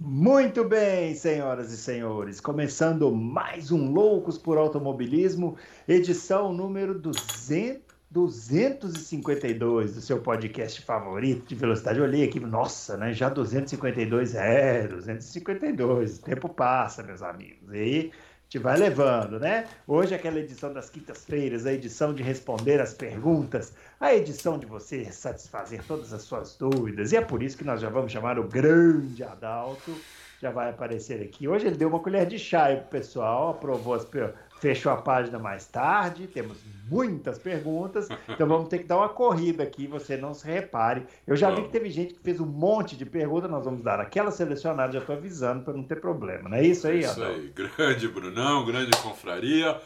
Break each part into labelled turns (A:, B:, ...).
A: Muito bem, senhoras e senhores, começando mais um Loucos por Automobilismo, edição número 200, 252 do seu podcast favorito de velocidade. Eu olhei aqui, nossa, né? Já 252, é, 252, o tempo passa, meus amigos. E te vai levando, né? Hoje aquela edição das quintas-feiras, a edição de responder as perguntas, a edição de você satisfazer todas as suas dúvidas. E é por isso que nós já vamos chamar o grande Adalto, já vai aparecer aqui. Hoje ele deu uma colher de chá aí pro pessoal, aprovou as, fechou a página mais tarde, temos muitas perguntas, então vamos ter que dar uma corrida aqui, você não se repare. Eu já vi que teve gente que fez um monte de perguntas, nós vamos dar aquela selecionada, já estou avisando para não ter problema, não é isso aí,
B: Isso aí, grande Brunão, grande confraria.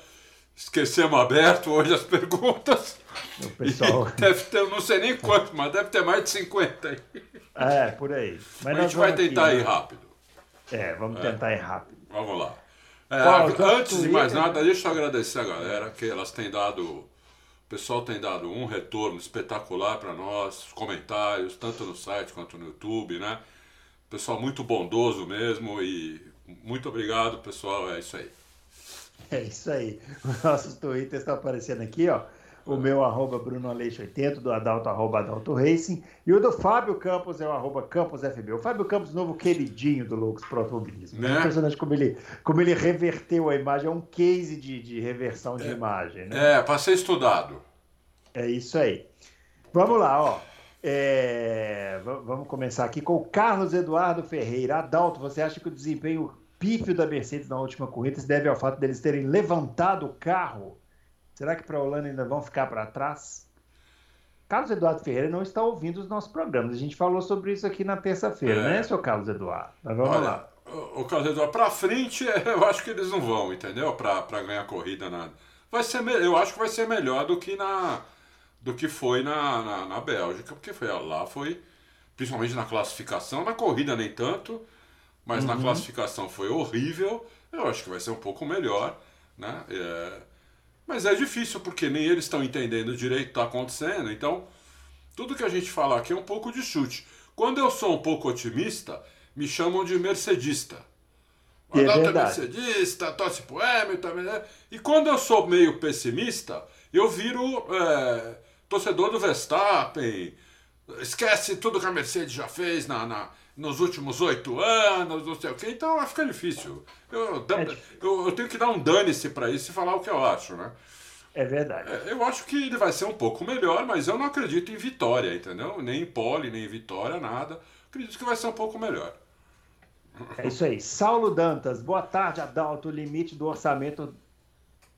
B: Esquecemos aberto hoje as perguntas.
A: O pessoal...
B: deve ter, não sei nem quanto, mas deve ter mais de 50 aí.
A: É, por aí.
B: Mas a gente vai tentar aqui, ir né? rápido.
A: É, vamos é. tentar ir rápido.
B: Vamos lá. É, antes de mais nada, deixa eu agradecer a galera que elas têm dado. O pessoal tem dado um retorno espetacular para nós, comentários, tanto no site quanto no YouTube, né? Pessoal muito bondoso mesmo e muito obrigado, pessoal. É isso aí.
A: É isso aí. Os nossos twitters estão aparecendo aqui, ó o meu arroba Bruno Aleixo 80, do Adalto, arroba Adalto Racing, e o do Fábio Campos é o arroba Campos FB. O Fábio Campos, novo queridinho do Loucos Pro Automobilismo. Né? É impressionante como ele, como ele reverteu a imagem, é um case de, de reversão de
B: é,
A: imagem. Né?
B: É, para ser estudado.
A: É isso aí. Vamos lá, ó. É, vamos começar aqui com o Carlos Eduardo Ferreira. Adalto, você acha que o desempenho pífio da Mercedes na última corrida se deve ao fato deles terem levantado o carro Será que para a Holanda ainda vão ficar para trás? Carlos Eduardo Ferreira não está ouvindo os nossos programas. A gente falou sobre isso aqui na terça-feira, é. né, seu Carlos Eduardo? Mas vamos Olha, lá.
B: O Carlos Eduardo, para frente, eu acho que eles não vão, entendeu? Para ganhar corrida nada. Vai ser, eu acho que vai ser melhor do que na do que foi na, na, na Bélgica, porque foi lá foi principalmente na classificação, na corrida nem tanto, mas uhum. na classificação foi horrível. Eu acho que vai ser um pouco melhor, né? É, mas é difícil porque nem eles estão entendendo direito o que está acontecendo. Então, tudo que a gente fala aqui é um pouco de chute. Quando eu sou um pouco otimista, me chamam de mercedista.
A: O é, é
B: mercedista, torce pro Hamilton. Né? E quando eu sou meio pessimista, eu viro é, torcedor do Verstappen. Esquece tudo que a Mercedes já fez na, na nos últimos oito anos, não sei o quê. Então vai ficar difícil. Eu, é eu, eu tenho que dar um dane-se para isso e falar o que eu acho, né?
A: É verdade.
B: É, eu acho que ele vai ser um pouco melhor, mas eu não acredito em vitória, entendeu? Nem em pole, nem em vitória, nada. Acredito que vai ser um pouco melhor.
A: É isso aí. Saulo Dantas, boa tarde, Adalto. O limite do orçamento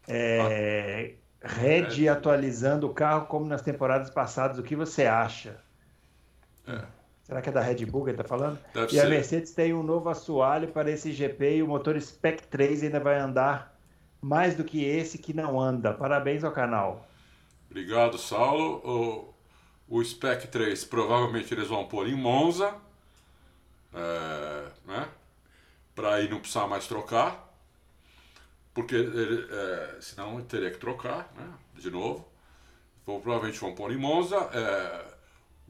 A: é, ah. Red é. atualizando o carro como nas temporadas passadas. O que você acha?
B: É.
A: Será que é da Red Bull que ele está falando?
B: Deve
A: e
B: ser.
A: a Mercedes tem um novo assoalho para esse GP e o motor Spec 3 ainda vai andar mais do que esse que não anda. Parabéns ao canal.
B: Obrigado, Saulo. O, o Spec 3 provavelmente eles vão pôr em Monza, é, né? Para aí não precisar mais trocar, porque ele, é, senão teria que trocar, né? De novo. Então, provavelmente vão pôr em Monza. É,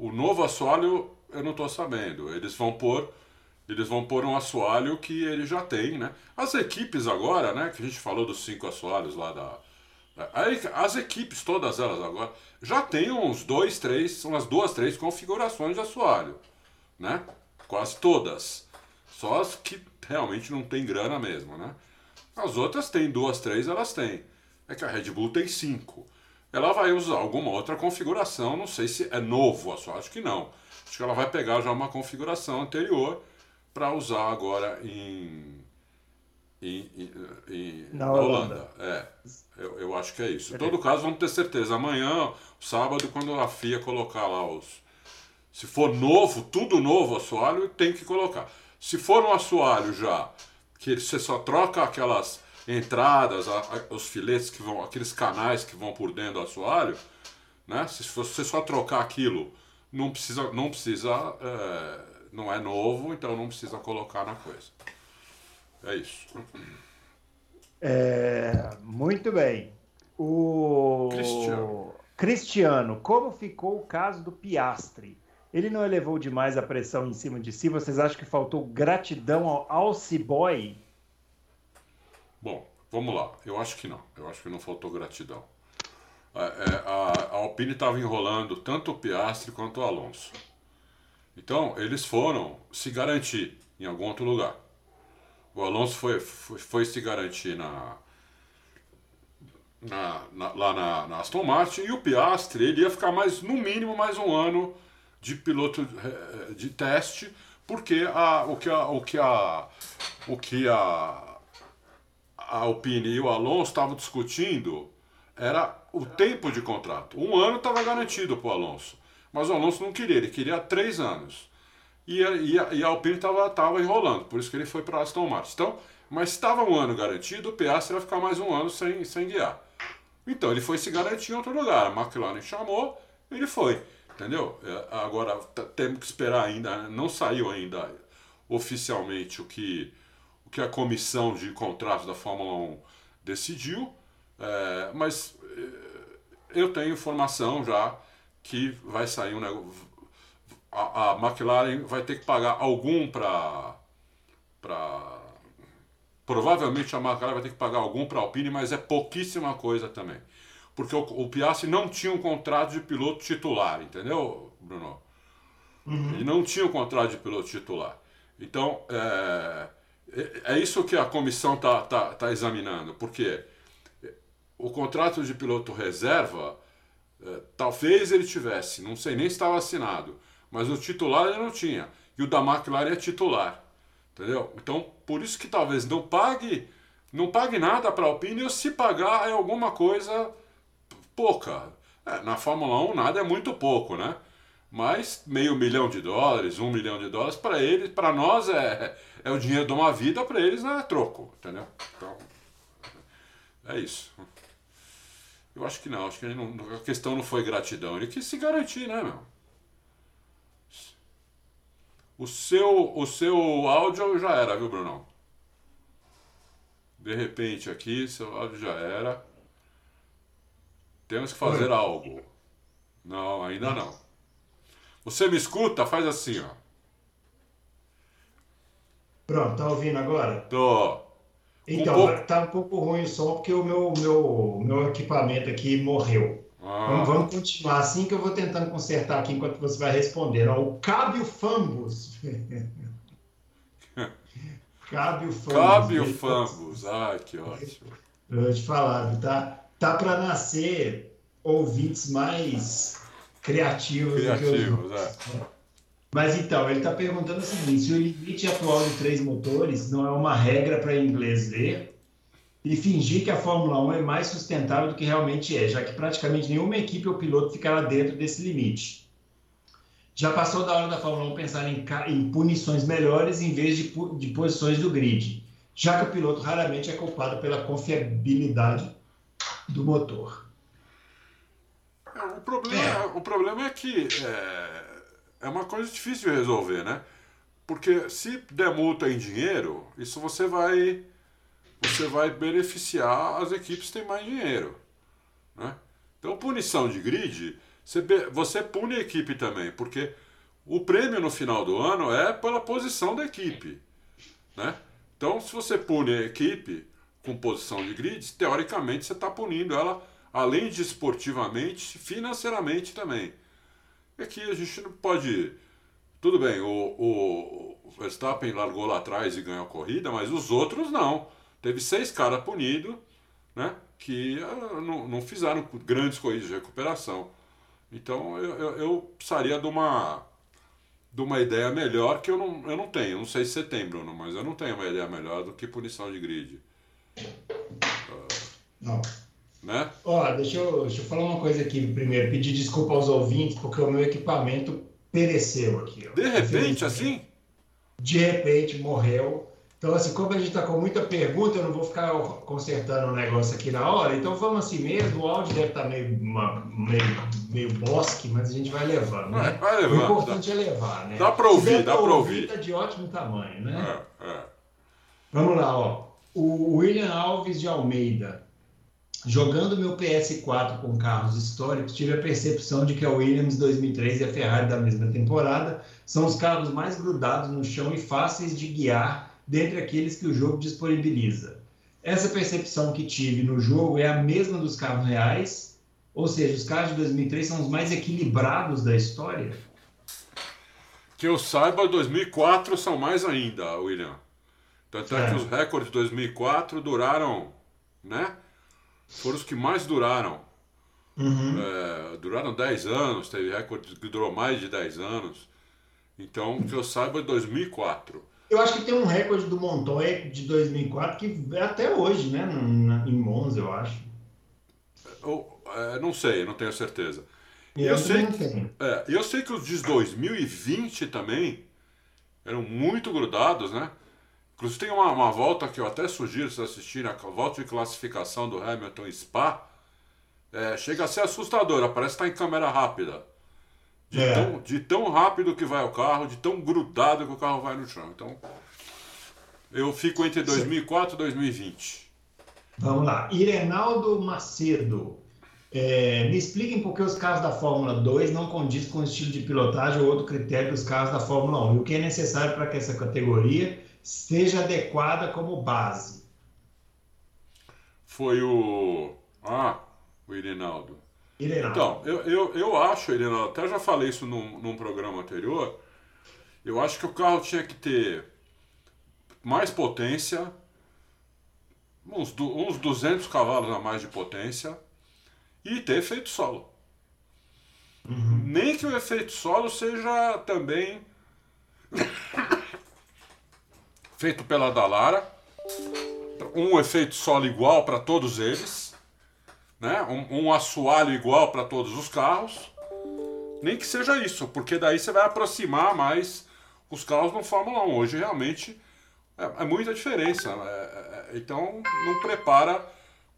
B: o novo assoalho eu não estou sabendo. Eles vão pôr eles vão pôr um assoalho que ele já tem, né? As equipes agora, né? Que a gente falou dos cinco assoalhos lá da. As equipes, todas elas agora, já tem uns dois, três, umas duas, três configurações de assoalho, né? Quase todas. Só as que realmente não tem grana mesmo, né? As outras têm duas, três, elas têm. É que a Red Bull tem cinco. Ela vai usar alguma outra configuração, não sei se é novo o assoalho, acho que não Acho que ela vai pegar já uma configuração anterior para usar agora em, em, em, em
A: na, na, Holanda. Holanda.
B: É, eu, eu acho que é isso. Em todo caso, vamos ter certeza. Amanhã, sábado, quando a FIA colocar lá os. Se for novo, tudo novo assoalho, tem que colocar. Se for um assoalho já, que você só troca aquelas entradas, a, a, os filetes que vão, aqueles canais que vão por dentro do assoalho, né? Se você só trocar aquilo não precisa, não precisa, é, não é novo, então não precisa colocar na coisa. É isso.
A: É, muito bem. O
B: Cristiano.
A: Cristiano, como ficou o caso do Piastre? ele não elevou demais a pressão em cima de si? Vocês acham que faltou gratidão ao Alce Boy?
B: Bom, vamos lá. Eu acho que não. Eu acho que não faltou gratidão. A, é, a, a Alpine estava enrolando tanto o Piastri quanto o Alonso. Então, eles foram se garantir em algum outro lugar. O Alonso foi, foi, foi se garantir na, na, na, lá na, na, Aston Martin e o Piastri ele ia ficar mais no mínimo mais um ano de piloto eh, de teste porque a, o que a, o que a, o que a, a Alpine e o Alonso estavam discutindo era o tempo de contrato. Um ano estava garantido para o Alonso, mas o Alonso não queria, ele queria três anos. E a, e a, e a Alpine estava enrolando, por isso que ele foi para Aston Martin. Então, mas estava um ano garantido, o Piastri ia ficar mais um ano sem, sem guiar. Então ele foi se garantir em outro lugar. A McLaren chamou, ele foi. Entendeu? É, agora temos que esperar ainda, não saiu ainda oficialmente o que, o que a comissão de contratos da Fórmula 1 decidiu, é, mas é, eu tenho informação já que vai sair um negócio. A, a McLaren vai ter que pagar algum para. Pra, Provavelmente a McLaren vai ter que pagar algum para a Alpine, mas é pouquíssima coisa também. Porque o, o Piastri não tinha um contrato de piloto titular, entendeu, Bruno? Uhum. Ele não tinha um contrato de piloto titular. Então, é, é, é isso que a comissão está tá, tá examinando, porque o contrato de piloto reserva, é, talvez ele tivesse, não sei nem se estava assinado, mas o titular ele não tinha. E o da McLaren é titular. Entendeu? Então, por isso que talvez não pague, não pague nada para a Alpine, ou se pagar é alguma coisa pouca. É, na Fórmula 1 nada é muito pouco, né? Mas meio milhão de dólares, um milhão de dólares, para eles, para nós é, é o dinheiro de uma vida, para eles é troco, entendeu? Então, é isso. Eu acho que não, acho que não, a questão não foi gratidão, ele quis se garantir, né, meu? O seu, o seu áudio já era, viu, Brunão? De repente aqui, seu áudio já era. Temos que fazer algo. Não, ainda não. Você me escuta? Faz assim, ó.
A: Pronto, tá ouvindo agora?
B: Tô.
A: Então, um pouco... tá um pouco ruim o som porque o meu, meu, meu equipamento aqui morreu. Ah. Vamos, vamos, continuar assim que eu vou tentando consertar aqui enquanto você vai respondendo. o Cábio Fambus.
B: Cábio Fambus. Cábio Fambus. Ah, que ótimo.
A: Eu vou te falar, tá, tá para nascer ouvintes mais criativos.
B: Criativos, é.
A: Mas então, ele está perguntando o seguinte: se o limite atual de três motores não é uma regra para inglês ver, e fingir que a Fórmula 1 é mais sustentável do que realmente é, já que praticamente nenhuma equipe ou piloto ficará dentro desse limite. Já passou da hora da Fórmula 1 pensar em, em punições melhores em vez de, de posições do grid, já que o piloto raramente é culpado pela confiabilidade do motor.
B: É, o, problema, é. o problema é que é, é uma coisa difícil de resolver, né? Porque se der multa em dinheiro, isso você vai você vai beneficiar as equipes que têm mais dinheiro. Né? Então, punição de grid, você, você pune a equipe também, porque o prêmio no final do ano é pela posição da equipe. Né? Então, se você pune a equipe com posição de grid, teoricamente você está punindo ela, além de esportivamente, financeiramente também. E aqui a gente não pode. Tudo bem, o, o, Verstappen largou lá atrás e ganhou a corrida, mas os outros não. Teve seis caras punidos, né? Que uh, não, não fizeram grandes corridas de recuperação. Então eu, eu, eu precisaria de uma, de uma ideia melhor que eu não, eu não tenho. Não sei se você tem, Bruno, mas eu não tenho uma ideia melhor do que punição de grid.
A: Não.
B: Né?
A: Ó, deixa eu, deixa eu falar uma coisa aqui primeiro. Pedir desculpa aos ouvintes, porque o meu equipamento pereceu aqui. Ó.
B: De repente, assim?
A: De repente morreu. Então, assim, como a gente está com muita pergunta, eu não vou ficar consertando o negócio aqui na hora. Então, vamos assim mesmo. O áudio deve estar tá meio, meio, meio bosque, mas a gente vai levando, né?
B: Vai levando.
A: O importante dá, é levar, né?
B: Dá para ouvir, dá para ouvir.
A: Está de ótimo tamanho, né?
B: É, é.
A: Vamos lá, ó. O William Alves de Almeida. Jogando meu PS4 com carros históricos, tive a percepção de que a Williams 2003 e a Ferrari da mesma temporada são os carros mais grudados no chão e fáceis de guiar dentre aqueles que o jogo disponibiliza. Essa percepção que tive no jogo é a mesma dos carros reais, ou seja, os carros de 2003 são os mais equilibrados da história?
B: Que eu saiba, 2004 são mais ainda, William. Tanto é, é que os recordes de 2004 duraram, né? Foram os que mais duraram. Uhum. É, duraram 10 anos, teve recorde que durou mais de 10 anos. Então, que eu saiba, 2004.
A: Eu acho que tem um recorde do Montoya de 2004 que é até hoje, né? em Monza, eu acho.
B: Eu, é, não sei, não tenho certeza. Eu, eu sei que, é, eu sei que os de 2020 também eram muito grudados, né? Inclusive tem uma, uma volta que eu até sugiro vocês assistirem, a volta de classificação do Hamilton Spa. É, chega a ser assustadora, parece estar em câmera rápida. De, é. tão, de tão rápido que vai o carro, de tão grudado que o carro vai no chão. Então, eu fico entre 2004 e 2020.
A: Vamos lá. Irenaldo Macedo. É, me expliquem por que os carros da Fórmula 2 não condizem com o estilo de pilotagem ou outro critério dos carros da Fórmula 1 e o que é necessário para que essa categoria seja adequada como base.
B: Foi o. Ah, o Irinaldo. Então, eu, eu, eu acho, Irinaldo, até já falei isso num, num programa anterior. Eu acho que o carro tinha que ter mais potência, uns, uns 200 cavalos a mais de potência e ter efeito solo. Uhum. Nem que o efeito solo seja também feito pela Dalara, um efeito solo igual para todos eles, né? um, um assoalho igual para todos os carros, nem que seja isso, porque daí você vai aproximar mais os carros no Fórmula 1. Hoje realmente é, é muita diferença, é, é, então não prepara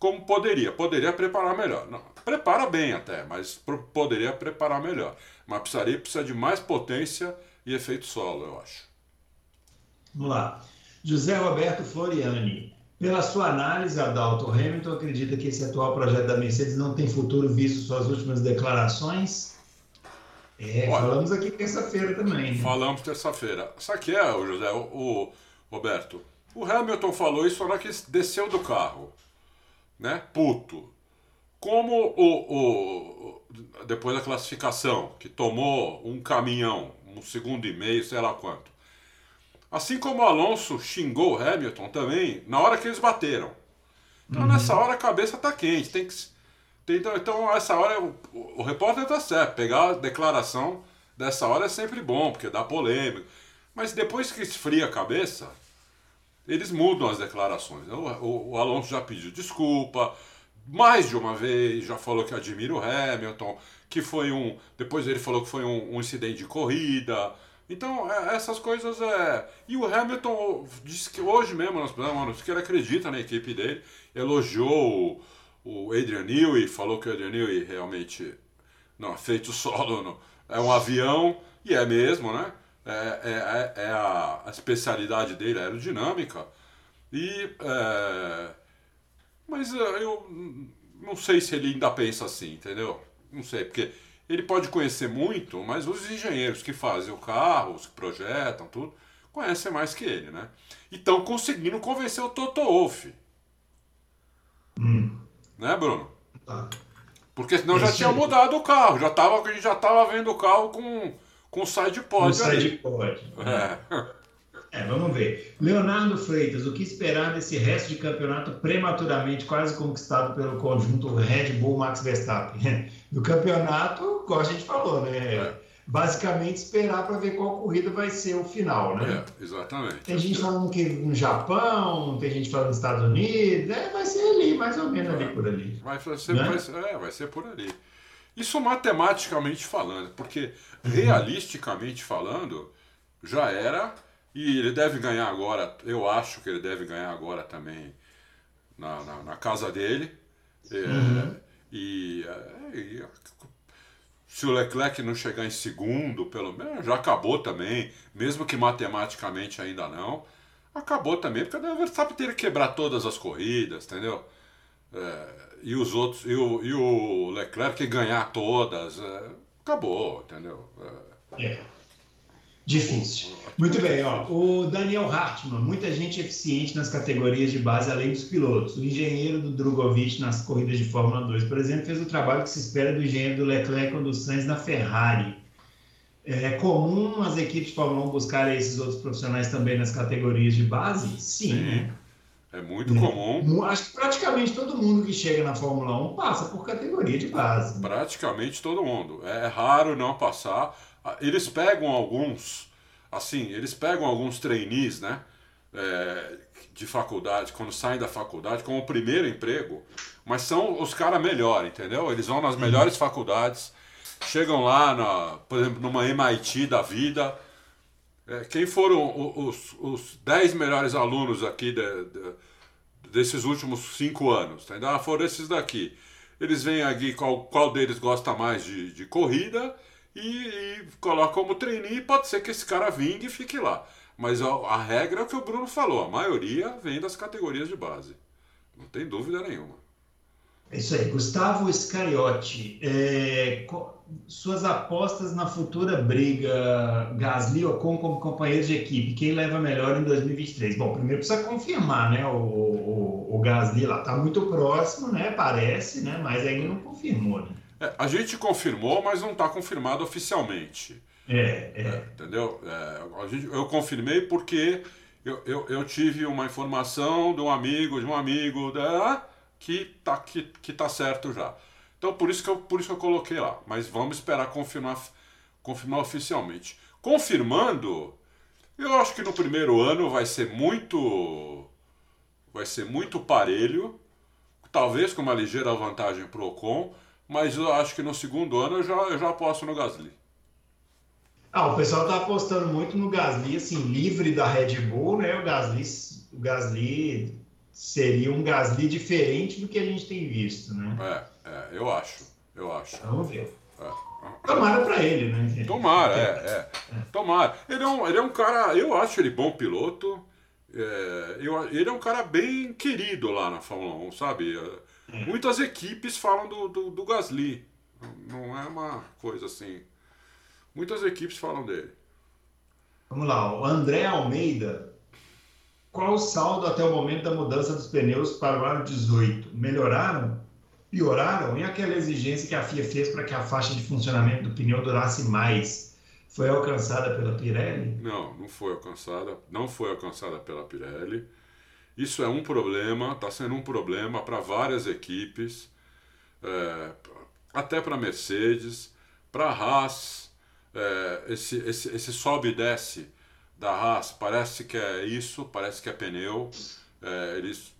B: como poderia. Poderia preparar melhor. Não, prepara bem até, mas poderia preparar melhor. Mas precisaria precisa de mais potência e efeito solo, eu acho.
A: Vamos lá. José Roberto Floriani. Pela sua análise, Adalto Hamilton acredita que esse atual projeto da Mercedes não tem futuro, visto suas últimas declarações? É, Olha, falamos aqui terça-feira também. Né?
B: Falamos terça-feira. Sabe o que é, José, o, o, Roberto? O Hamilton falou isso na hora que desceu do carro, né? Puto. Como o, o, depois da classificação, que tomou um caminhão, um segundo e meio, sei lá quanto. Assim como o Alonso xingou o Hamilton também na hora que eles bateram. Então uhum. nessa hora a cabeça tá quente, tem que. Tem, então, então, essa hora o, o repórter tá certo. Pegar a declaração dessa hora é sempre bom, porque dá polêmica. Mas depois que esfria a cabeça, eles mudam as declarações. O, o, o, Alonso já pediu desculpa, mais de uma vez, já falou que admira o Hamilton, que foi um. Depois ele falou que foi um, um incidente de corrida. Então, é, essas coisas é. E o Hamilton disse que hoje mesmo nós falamos que ele acredita na equipe dele, elogiou o, o Adrian Newey, falou que o Adrian Newey realmente. Não, feito solo, não, é um avião, e é mesmo, né? É, é, é, é a, a, especialidade dele, a aerodinâmica. E. É, mas eu não sei se ele ainda pensa assim, entendeu? Não sei, porque ele pode conhecer muito, mas os engenheiros que fazem o carro, os que projetam, tudo, conhecem mais que ele, né? E estão conseguindo convencer o Toto Wolff. Hum. Né, Bruno? Tá. Porque senão já tinha mudado o carro, já tava, a gente já estava vendo o carro com, com side pod. Com
A: side pod. É. É, vamos ver. Leonardo Freitas, o que esperar desse resto de campeonato prematuramente quase conquistado pelo conjunto Red Bull Max Verstappen? Do campeonato, como a gente falou, né? É. Basicamente esperar para ver qual corrida vai ser o final, né?
B: É, exatamente.
A: Tem gente falando que no Japão, tem gente falando nos Estados Unidos, é, vai ser ali, mais ou menos ali por ali.
B: Vai ser, né? vai, ser, é, vai ser por ali. Isso matematicamente falando, porque realisticamente falando, já era e ele deve ganhar agora, eu acho que ele deve ganhar agora também na, na, na casa dele. É, uhum. E, é, e, se o Leclerc não chegar em segundo, pelo menos, já acabou também, mesmo que matematicamente ainda não. Acabou também, porque o Verstappen teria que quebrar todas as corridas, entendeu? É, e os outros, e o, e o Leclerc ganhar todas, é, acabou, entendeu?
A: É. é. Difícil. Muito bem, ó. O Daniel Hartmann, muita gente eficiente nas categorias de base além dos pilotos. O engenheiro do Drogovic nas corridas de Fórmula 2, por exemplo, fez o trabalho que se espera do engenheiro do Leclerc ou do Sainz na Ferrari. É comum as equipes de Fórmula 1 buscarem esses outros profissionais também nas categorias de base? Sim. Sim. Né?
B: É muito comum.
A: Acho que praticamente todo mundo que chega na Fórmula 1 passa por categoria de base.
B: Praticamente todo mundo. É raro não passar. Eles pegam alguns, assim, eles pegam alguns trainees, né? É, de faculdade, quando saem da faculdade, como primeiro emprego, mas são os caras melhores, entendeu? Eles vão nas melhores faculdades, chegam lá, na, por exemplo, numa MIT da vida, é, quem foram os, os dez melhores alunos aqui de, de, desses últimos cinco anos? Tá? Ah, foram esses daqui. Eles vêm aqui qual, qual deles gosta mais de, de corrida e, e coloca como trainee. Pode ser que esse cara vingue e fique lá. Mas a, a regra é o que o Bruno falou: a maioria vem das categorias de base. Não tem dúvida nenhuma.
A: É isso aí. Gustavo Scariotti, é, suas apostas na futura briga Gasly Ocon como companheiros de equipe, quem leva melhor em 2023? Bom, primeiro precisa confirmar, né? O, o, o Gasly lá está muito próximo, né? Parece, né? Mas ainda não confirmou, né?
B: É, a gente confirmou, mas não está confirmado oficialmente.
A: É, é.
B: é entendeu? É, gente, eu confirmei porque eu, eu, eu, tive uma informação de um amigo, de um amigo, da que tá, que, que tá certo já. Então por isso, que eu, por isso que eu coloquei lá. Mas vamos esperar confirmar, confirmar oficialmente. Confirmando, eu acho que no primeiro ano vai ser muito. Vai ser muito parelho. Talvez com uma ligeira vantagem para o Ocon. Mas eu acho que no segundo ano eu já, eu já aposto no Gasly.
A: Ah, o pessoal está apostando muito no Gasly, assim, livre da Red Bull, né? O Gasly, o Gasly seria um Gasly diferente do que a gente tem visto, né?
B: É, é eu acho, eu acho.
A: Vamos ver. É. Tomara para ele, né?
B: Tomara, é, é. Tomara. Ele é, um, ele é um cara, eu acho ele bom piloto. É, eu, ele é um cara bem querido lá na Fórmula 1, sabe? Muitas equipes falam do, do, do Gasly. Não é uma coisa assim. Muitas equipes falam dele.
A: Vamos lá, o André Almeida qual o saldo até o momento da mudança dos pneus para o ano 18? Melhoraram? Pioraram? E aquela exigência que a FIA fez para que a faixa de funcionamento do pneu durasse mais? Foi alcançada pela Pirelli?
B: Não, não foi alcançada. Não foi alcançada pela Pirelli. Isso é um problema, está sendo um problema para várias equipes, é, até para Mercedes, para a Haas. É, esse, esse, esse sobe e desce da Haas parece que é isso, parece que é pneu. É, eles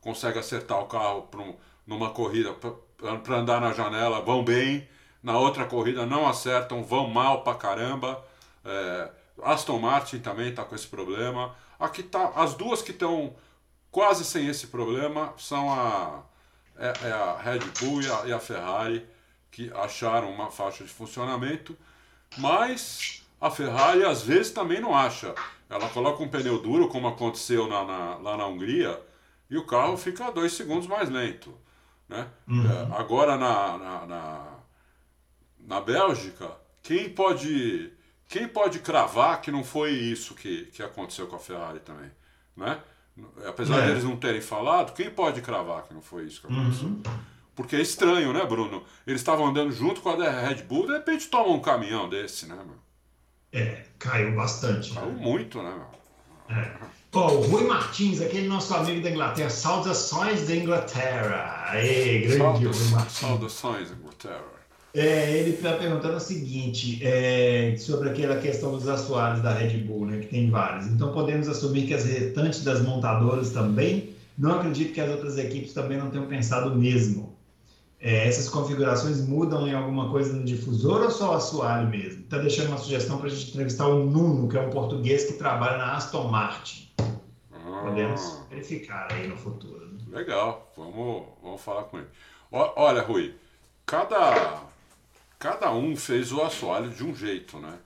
B: conseguem acertar o carro um, numa corrida para andar na janela, vão bem. Na outra corrida não acertam, vão mal pra caramba. É, Aston Martin também está com esse problema. Aqui tá, as duas que estão quase sem esse problema são a, é, é a Red Bull e a, e a Ferrari, que acharam uma faixa de funcionamento, mas a Ferrari às vezes também não acha. Ela coloca um pneu duro, como aconteceu na, na, lá na Hungria, e o carro fica dois segundos mais lento. Né? Uhum. É, agora na, na, na, na, Bélgica, quem pode, quem pode cravar que não foi isso que, que aconteceu com a Ferrari também? Né? Apesar é. deles não terem falado, quem pode cravar que não foi isso que aconteceu? Uhum. Porque é estranho, né, Bruno? Eles estavam andando junto com a Red Bull, de repente toma um caminhão desse, né, meu?
A: É, caiu bastante.
B: Caiu né? muito, né?
A: É. Pô, o Rui Martins, aquele nosso amigo da Inglaterra, saudações da Inglaterra. Aê, grande Rui Martins.
B: Saudações, Inglaterra.
A: É, ele está perguntando o seguinte, é, sobre aquela questão dos assoalhos da Red Bull, né, que tem vários. Então, podemos assumir que as restantes das montadoras também? Não acredito que as outras equipes também não tenham pensado o mesmo. É, essas configurações mudam em alguma coisa no difusor ou só o assoalho mesmo? Está deixando uma sugestão para a gente entrevistar o Nuno, que é um português que trabalha na Aston Martin. Ah, Podemos verificar aí no futuro.
B: Né? Legal, vamos, vamos falar com ele. olha, Rui, cada, cada um fez o assoalho de um jeito, né?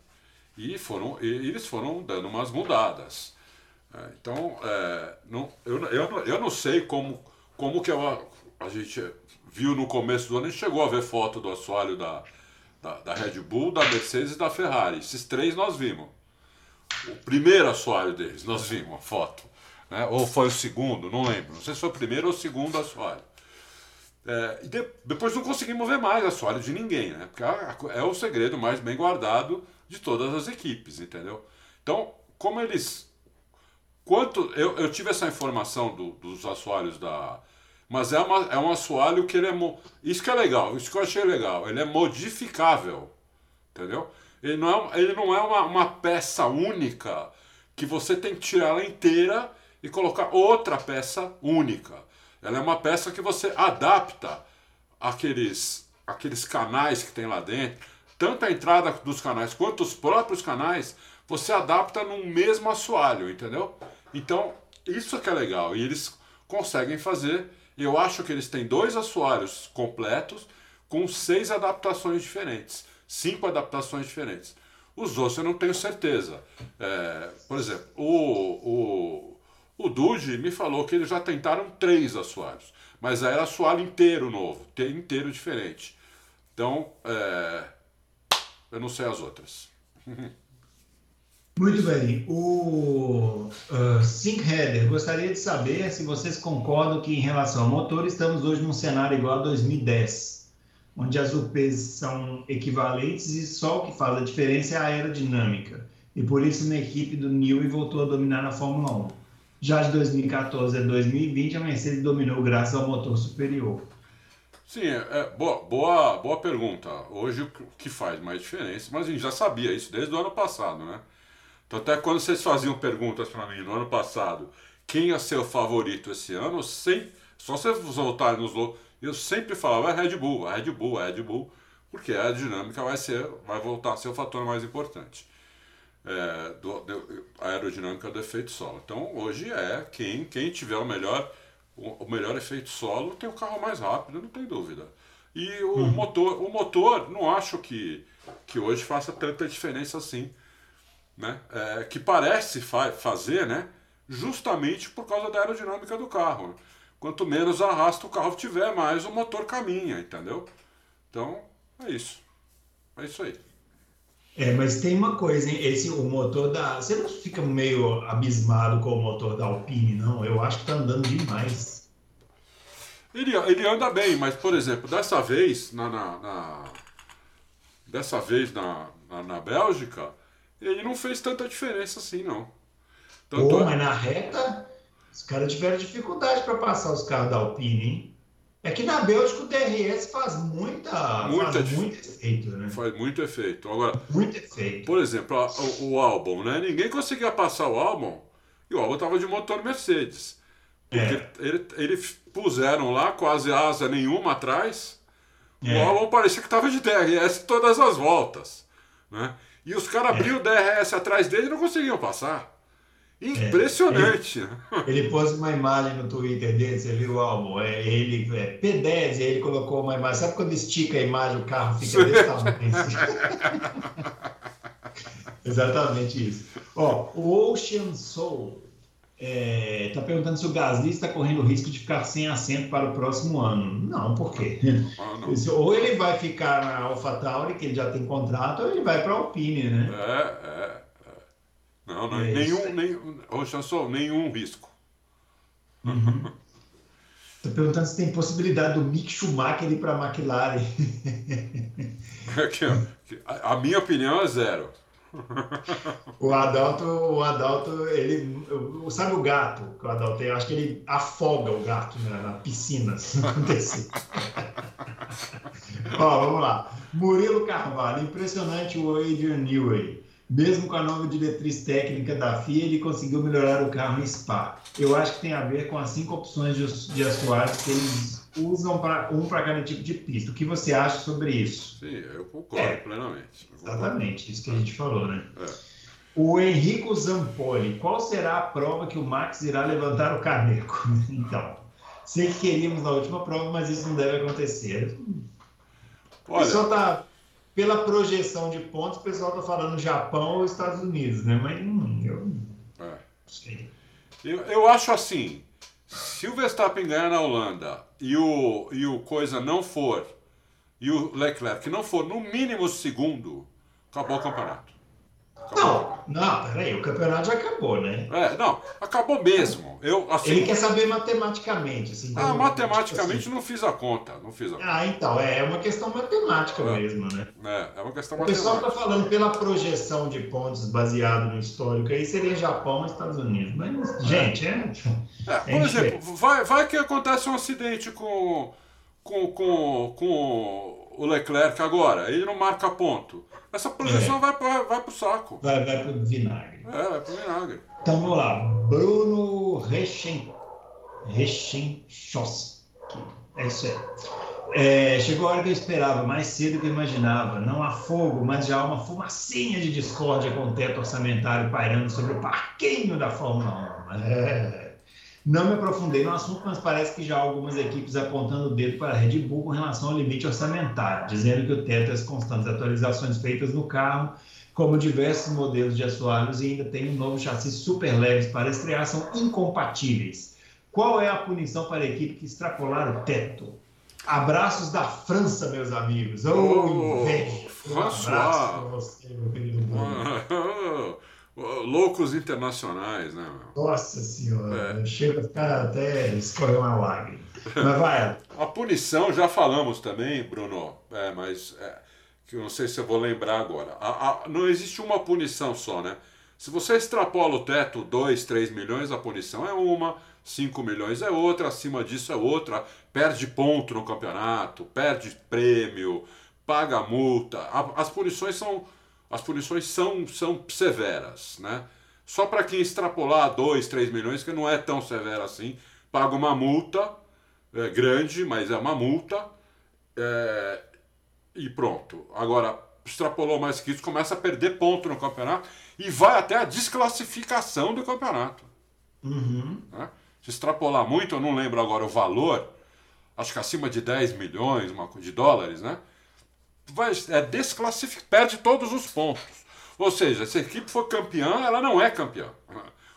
B: E, foram, e eles foram dando umas mudadas. É, então, é, não, eu, eu, eu não sei como, como que é o a gente viu no começo do ano, a gente chegou a ver foto do assoalho da, da, da Red Bull, da Mercedes e da Ferrari. Esses três nós vimos. O primeiro assoalho deles, nós vimos a foto. Né? Ou foi o segundo, não lembro. Não sei se foi o primeiro ou o segundo assoalho. É, de, depois não conseguimos ver mais assoalho de ninguém, né? Porque é, é o segredo mais bem guardado de todas as equipes, entendeu? Então, como eles. Quanto. Eu, eu tive essa informação do, dos assoalhos da. Mas é, uma, é um assoalho que ele é. Isso que é legal, isso que eu achei legal. Ele é modificável. Entendeu? Ele não é, ele não é uma, uma peça única que você tem que tirar ela inteira e colocar outra peça única. Ela é uma peça que você adapta aqueles, aqueles canais que tem lá dentro, tanto a entrada dos canais quanto os próprios canais, você adapta no mesmo assoalho, entendeu? Então, isso que é legal. E eles conseguem fazer. Eu acho que eles têm dois assoalhos completos com seis adaptações diferentes. Cinco adaptações diferentes. Os outros eu não tenho certeza. É, por exemplo, o, o o Dude me falou que eles já tentaram três assoalhos, mas era assoalho inteiro novo, inteiro diferente. Então, é... eu não sei as outras.
A: Muito bem. O uh, Sync Header, gostaria de saber se vocês concordam que, em relação ao motor, estamos hoje num cenário igual a 2010, onde as UPs são equivalentes e só o que faz a diferença é a aerodinâmica. E por isso, na equipe do Newey voltou a dominar na Fórmula 1. Já de 2014 a 2020, a Mercedes dominou graças ao motor superior.
B: Sim, é, é, boa, boa, boa pergunta. Hoje o que faz mais diferença, mas a gente já sabia isso desde o ano passado, né? Então, até quando vocês faziam perguntas para mim no ano passado, quem é seu favorito esse ano, sem, só vocês voltarem nos eu sempre falava é Red Bull, a Red Bull, a Red Bull, porque a dinâmica vai ser, vai voltar a ser o fator mais importante é, do, do, aerodinâmica do efeito solo. Então hoje é quem, quem tiver o melhor, o, o melhor efeito solo tem o carro mais rápido, não tem dúvida. E o uhum. motor, o motor, não acho que, que hoje faça tanta diferença assim. Né? É, que parece fa fazer, né? justamente por causa da aerodinâmica do carro. Quanto menos arrasta o carro tiver, mais o motor caminha, entendeu? Então, é isso. É isso aí.
A: É, mas tem uma coisa, hein? Esse, o motor da. Você não fica meio abismado com o motor da Alpine, não? Eu acho que tá andando demais.
B: Ele, ele anda bem, mas, por exemplo, dessa vez, na, na, na dessa vez na, na, na, Bélgica, ele não fez tanta diferença assim, não.
A: Tanto Pô, é... mas na reta, os caras tiveram dificuldade para passar os carros da Alpine, hein? É que na Bélgica o DRS faz muita, muita faz muito efeito, né?
B: Faz muito efeito. Agora,
A: muito efeito.
B: Por exemplo, a, o, o álbum, né? Ninguém conseguia passar o álbum e o álbum estava de motor Mercedes. Porque é. ele, ele puseram lá quase asa nenhuma atrás. É. O álbum parecia que estava de DRS todas as voltas. Né? E os caras é. abriam o DRS atrás dele e não conseguiam passar. Impressionante.
A: É, ele, ele, pôs uma imagem no Twitter dele, você viu o álbum? É, ele, é, P10, ele colocou uma imagem. Sabe quando estica a imagem, o carro fica desse tamanho? Exatamente isso. Ó, o Ocean Soul está é, perguntando se o Gasly está correndo o risco de ficar sem assento para o próximo ano. Não, por quê? Ah, não. Ou ele vai ficar na AlphaTauri, que ele já tem contrato, ou ele vai para a Alpine, né?
B: É, é. Não, não é nenhum, nenhum, ô Chansol, nenhum risco.
A: Uhum. Estou perguntando se tem possibilidade do Mick Schumacher ir para a McLaren.
B: a minha opinião é zero.
A: O Adalto, o Adalto, ele. Sabe o gato que o Adalto tem? Eu acho que ele afoga o gato na, na piscina, se acontecer. Ó, vamos lá. Murilo Carvalho, impressionante o Adrian Newey. Mesmo com a nova diretriz técnica da FIA, ele conseguiu melhorar o carro em Spa. Eu acho que tem a ver com as cinco opções de, de assoalhos que eles usam para um para cada tipo de pista. O que você acha sobre isso?
B: Sim, eu concordo é, plenamente.
A: Eu exatamente, isso que a gente falou, né? É. O Henrico Zampoli, qual será a prova que o Max irá levantar o caneco? então, sei que queríamos na última prova, mas isso não deve acontecer. Olha, o pessoal está pela projeção de pontos, o pessoal está falando Japão ou Estados Unidos, né? Mas hum, eu
B: é. sei. Eu, eu acho assim, Se o Verstappen ganhar na Holanda e o, e o Coisa não for, e o Leclerc não for no mínimo segundo, acabou o campeonato.
A: Não, não, peraí, o campeonato já acabou, né?
B: É, não, acabou mesmo. Eu, assim,
A: Ele quer saber matematicamente. Assim,
B: ah, matematicamente assim. não fiz a conta, não fiz a conta.
A: Ah, então, é, é uma questão matemática
B: é.
A: mesmo, né?
B: É, é uma questão
A: o
B: matemática.
A: O pessoal está falando pela projeção de pontos baseado no histórico, aí seria Japão e Estados Unidos. Mas, gente, é...
B: é por exemplo, vai, vai que acontece um acidente com, com, com, com o Leclerc agora, ele não marca ponto. Essa projeção é. vai, vai, vai pro saco.
A: Vai, vai pro vinagre.
B: É, vai pro vinagre.
A: Então vamos lá. Bruno Rechen... Rechenchos. É isso aí. É, chegou a hora que eu esperava, mais cedo que eu imaginava. Não há fogo, mas já há uma fumacinha de discórdia com o teto orçamentário pairando sobre o parquinho da Fórmula 1. É. Não me aprofundei no assunto, mas parece que já há algumas equipes apontando o dedo para a Red Bull com relação ao limite orçamentário, dizendo que o teto e as constantes atualizações feitas no carro, como diversos modelos de assoalhos e ainda tem um novo chassi super leves para estrear, são incompatíveis. Qual é a punição para a equipe que extrapolar o teto? Abraços da França, meus amigos. Oh, inveja! Um abraço para você, meu querido.
B: Loucos internacionais, né?
A: Meu? Nossa senhora, é. chega a ficar até escorrer uma lágrima. Mas vai.
B: a punição já falamos também, Bruno, é, mas é, que eu não sei se eu vou lembrar agora. A, a, não existe uma punição só, né? Se você extrapola o teto 2, 3 milhões, a punição é uma, 5 milhões é outra, acima disso é outra, perde ponto no campeonato, perde prêmio, paga multa. A, as punições são as punições são, são severas, né? Só para quem extrapolar 2, 3 milhões, que não é tão severo assim, paga uma multa é, grande, mas é uma multa é, e pronto. Agora, extrapolou mais que isso, começa a perder ponto no campeonato e vai até a desclassificação do campeonato.
A: Uhum.
B: Né? Se extrapolar muito, eu não lembro agora o valor, acho que acima de 10 milhões de dólares, né? Vai, é, desclassifica, perde todos os pontos. Ou seja, se a equipe for campeã, ela não é campeã.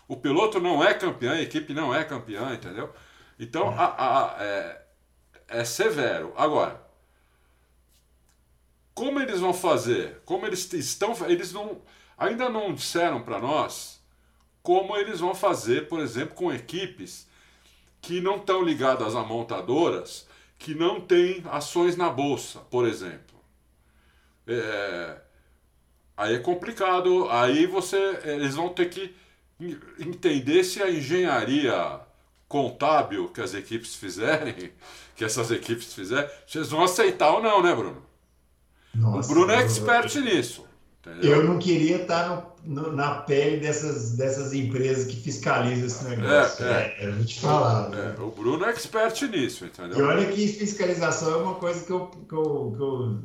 B: O piloto não é campeão, a equipe não é campeã, entendeu? Então a, a, é, é severo. Agora, como eles vão fazer? Como eles estão. Eles não, ainda não disseram para nós como eles vão fazer, por exemplo, com equipes que não estão ligadas a montadoras, que não têm ações na bolsa, por exemplo. É, aí é complicado. Aí você, eles vão ter que entender se a engenharia contábil que as equipes fizerem, que essas equipes fizerem, vocês vão aceitar ou não, né, Bruno? Nossa, o Bruno é expert eu, nisso.
A: Entendeu? Eu não queria estar no, no, na pele dessas, dessas empresas que fiscalizam esse negócio. É, é. é eu vou te falar.
B: Né? É, o Bruno é expert nisso, entendeu?
A: E olha que fiscalização é uma coisa que eu, que eu,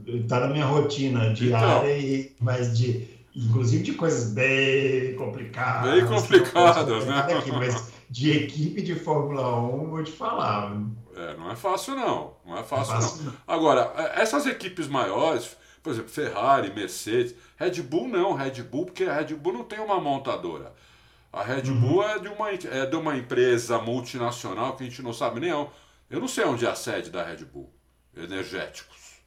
A: que eu tá na minha rotina diária, então, e, mas de inclusive de coisas bem complicadas.
B: Bem complicadas, né?
A: Aqui, mas de equipe de Fórmula 1, vou te falar.
B: É, não é fácil não, não é fácil, não, é não. Agora, é, essas equipes maiores, por exemplo, Ferrari, Mercedes, Red Bull não, Red Bull, porque a Red Bull não tem uma montadora. A Red uhum. Bull é de, uma, é de uma empresa multinacional que a gente não sabe nem onde. Eu não sei onde é a sede da Red Bull. Energéticos.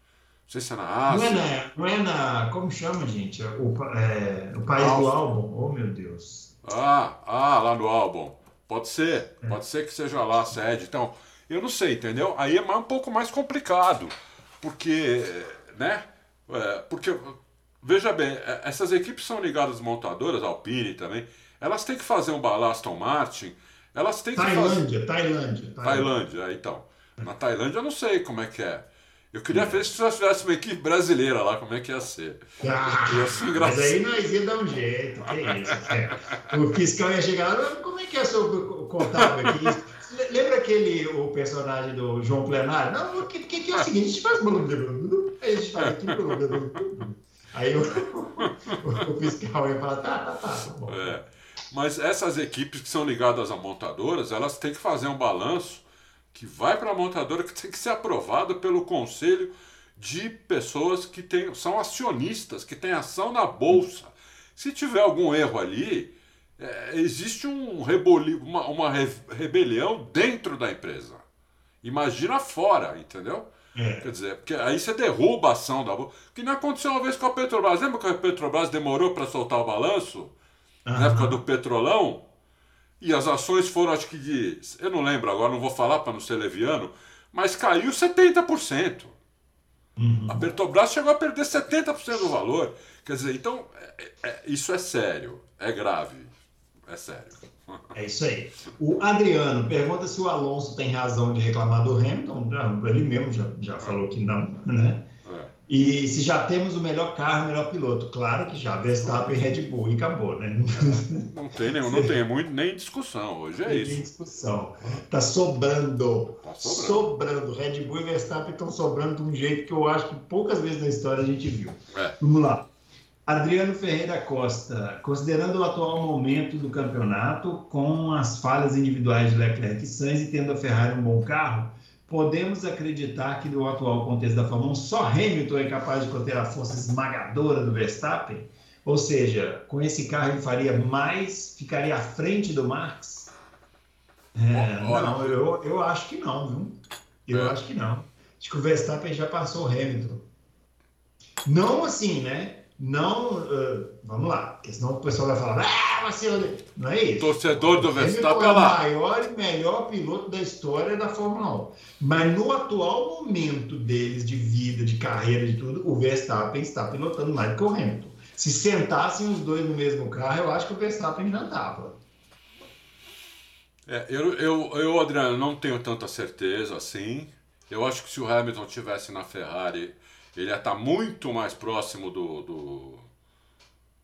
B: Não sei se é na Ásia.
A: Não é na. Não é na como chama, gente? O, é, o país Alfa. do álbum. Oh, meu Deus.
B: Ah, ah, lá no álbum. Pode ser. É. Pode ser que seja lá a sede. Então, eu não sei, entendeu? Aí é um pouco mais complicado. Porque, né? É, porque Veja bem, é, essas equipes são ligadas montadoras, Alpine também, elas têm que fazer um balasto Martin, elas têm que
A: Tailândia,
B: fazer...
A: Tailândia,
B: Tailândia. Tailândia, então. Na Tailândia eu não sei como é que é. Eu queria ver se nós tivesse uma equipe brasileira lá, como é que ia ser.
A: Ah, ia ser mas aí nós ia dar um jeito, que isso. É. O fiscal ia chegar lá, como é que é seu contábil aqui? Lembra aquele o personagem do João Plenário? Não, que, que, que é o seguinte, a gente faz... Gente faz aqui... Aí o, o, fiscal ia falar, tá, tá, tá, tá bom.
B: É. Mas essas equipes que são ligadas a montadoras, elas têm que fazer um balanço que vai para a montadora, que tem que ser aprovado pelo conselho de pessoas que tem, são acionistas, que têm ação na bolsa. Se tiver algum erro ali, é, existe um reboli, uma, uma rebelião dentro da empresa. Imagina fora, entendeu? É. Quer dizer, porque aí você derruba a ação da bolsa. Que nem aconteceu uma vez com a Petrobras. Lembra que a Petrobras demorou para soltar o balanço? Uhum. Na época do petrolão? E as ações foram, acho que de. Eu não lembro agora, não vou falar para não ser leviano, mas caiu 70%. Uhum. A Petrobras chegou a perder 70% do valor. Quer dizer, então, é, é, isso é sério, é grave, é sério.
A: É isso aí. O Adriano pergunta se o Alonso tem razão de reclamar do Hamilton. Ele mesmo já, já falou que não, né? É. E se já temos o melhor carro, o melhor piloto. Claro que já, Verstappen e Red Bull, e acabou, né?
B: Não tem, nem, não tem muito, nem discussão hoje, é isso.
A: Tem discussão. Tá sobrando. Tá sobrando. sobrando. Red Bull e Verstappen estão sobrando de um jeito que eu acho que poucas vezes na história a gente viu. É. Vamos lá. Adriano Ferreira Costa, considerando o atual momento do campeonato, com as falhas individuais de Leclerc e Sainz e tendo a Ferrari um bom carro, podemos acreditar que no atual contexto da Fórmula 1 só Hamilton é capaz de conter a força esmagadora do Verstappen? Ou seja, com esse carro ele faria mais, ficaria à frente do Max? É, não, eu, eu acho que não, viu? Eu é. acho que não. Acho que o Verstappen já passou o Hamilton. Não assim, né? Não. Uh, vamos lá, porque senão o pessoal vai falar, ah, vacilo. Não é isso.
B: Torcedor do Verstappen é o
A: maior e melhor piloto da história da Fórmula 1. Mas no atual momento deles de vida, de carreira, de tudo, o Verstappen está pilotando mais do que o Hamilton. Se sentassem os dois no mesmo carro, eu acho que o Verstappen já estava.
B: É, eu, eu, eu, Adriano, não tenho tanta certeza assim. Eu acho que se o Hamilton tivesse na Ferrari, ele ia estar muito mais próximo do, do,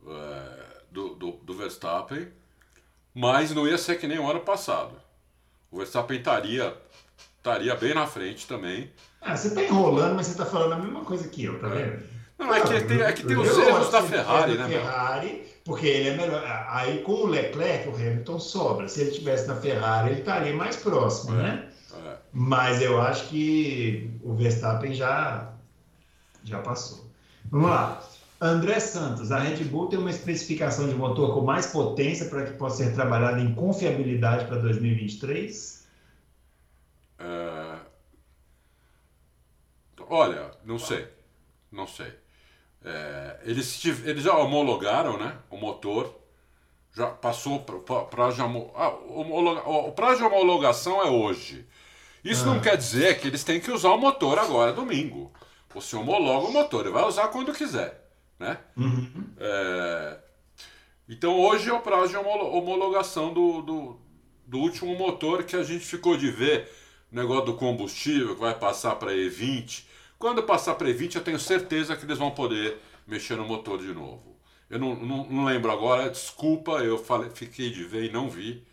B: é, do, do, do, Verstappen, mas não ia ser que nem o ano passado. O Verstappen estaria, estaria bem na frente também.
A: Ah, você está enrolando, mas você está falando a mesma coisa que eu, tá é. vendo?
B: Não, é que tem, é que tem os erros da Ferrari, né?
A: Ferrari, porque ele é melhor. Aí com o Leclerc, o Hamilton sobra. Se ele estivesse na Ferrari, ele estaria mais próximo, é, né? É. Mas eu acho que o Verstappen já já passou. Vamos lá. André Santos, a Red Bull tem uma especificação de motor com mais potência para que possa ser trabalhada em confiabilidade para 2023? É...
B: Olha, não sei. Não sei. É, eles, eles já homologaram né, o motor, já passou para de ah, o prazo de homologação é hoje. Isso ah. não quer dizer que eles têm que usar o motor agora, domingo. Você homologa o motor e vai usar quando quiser. Né? Uhum. É... Então hoje é o prazo de homologação do, do, do, último motor que a gente ficou de ver, o negócio do combustível que vai passar para E20. Quando passar para E20, eu tenho certeza que eles vão poder mexer no motor de novo. Eu não, não, não lembro agora, desculpa, eu falei, fiquei de ver e não vi,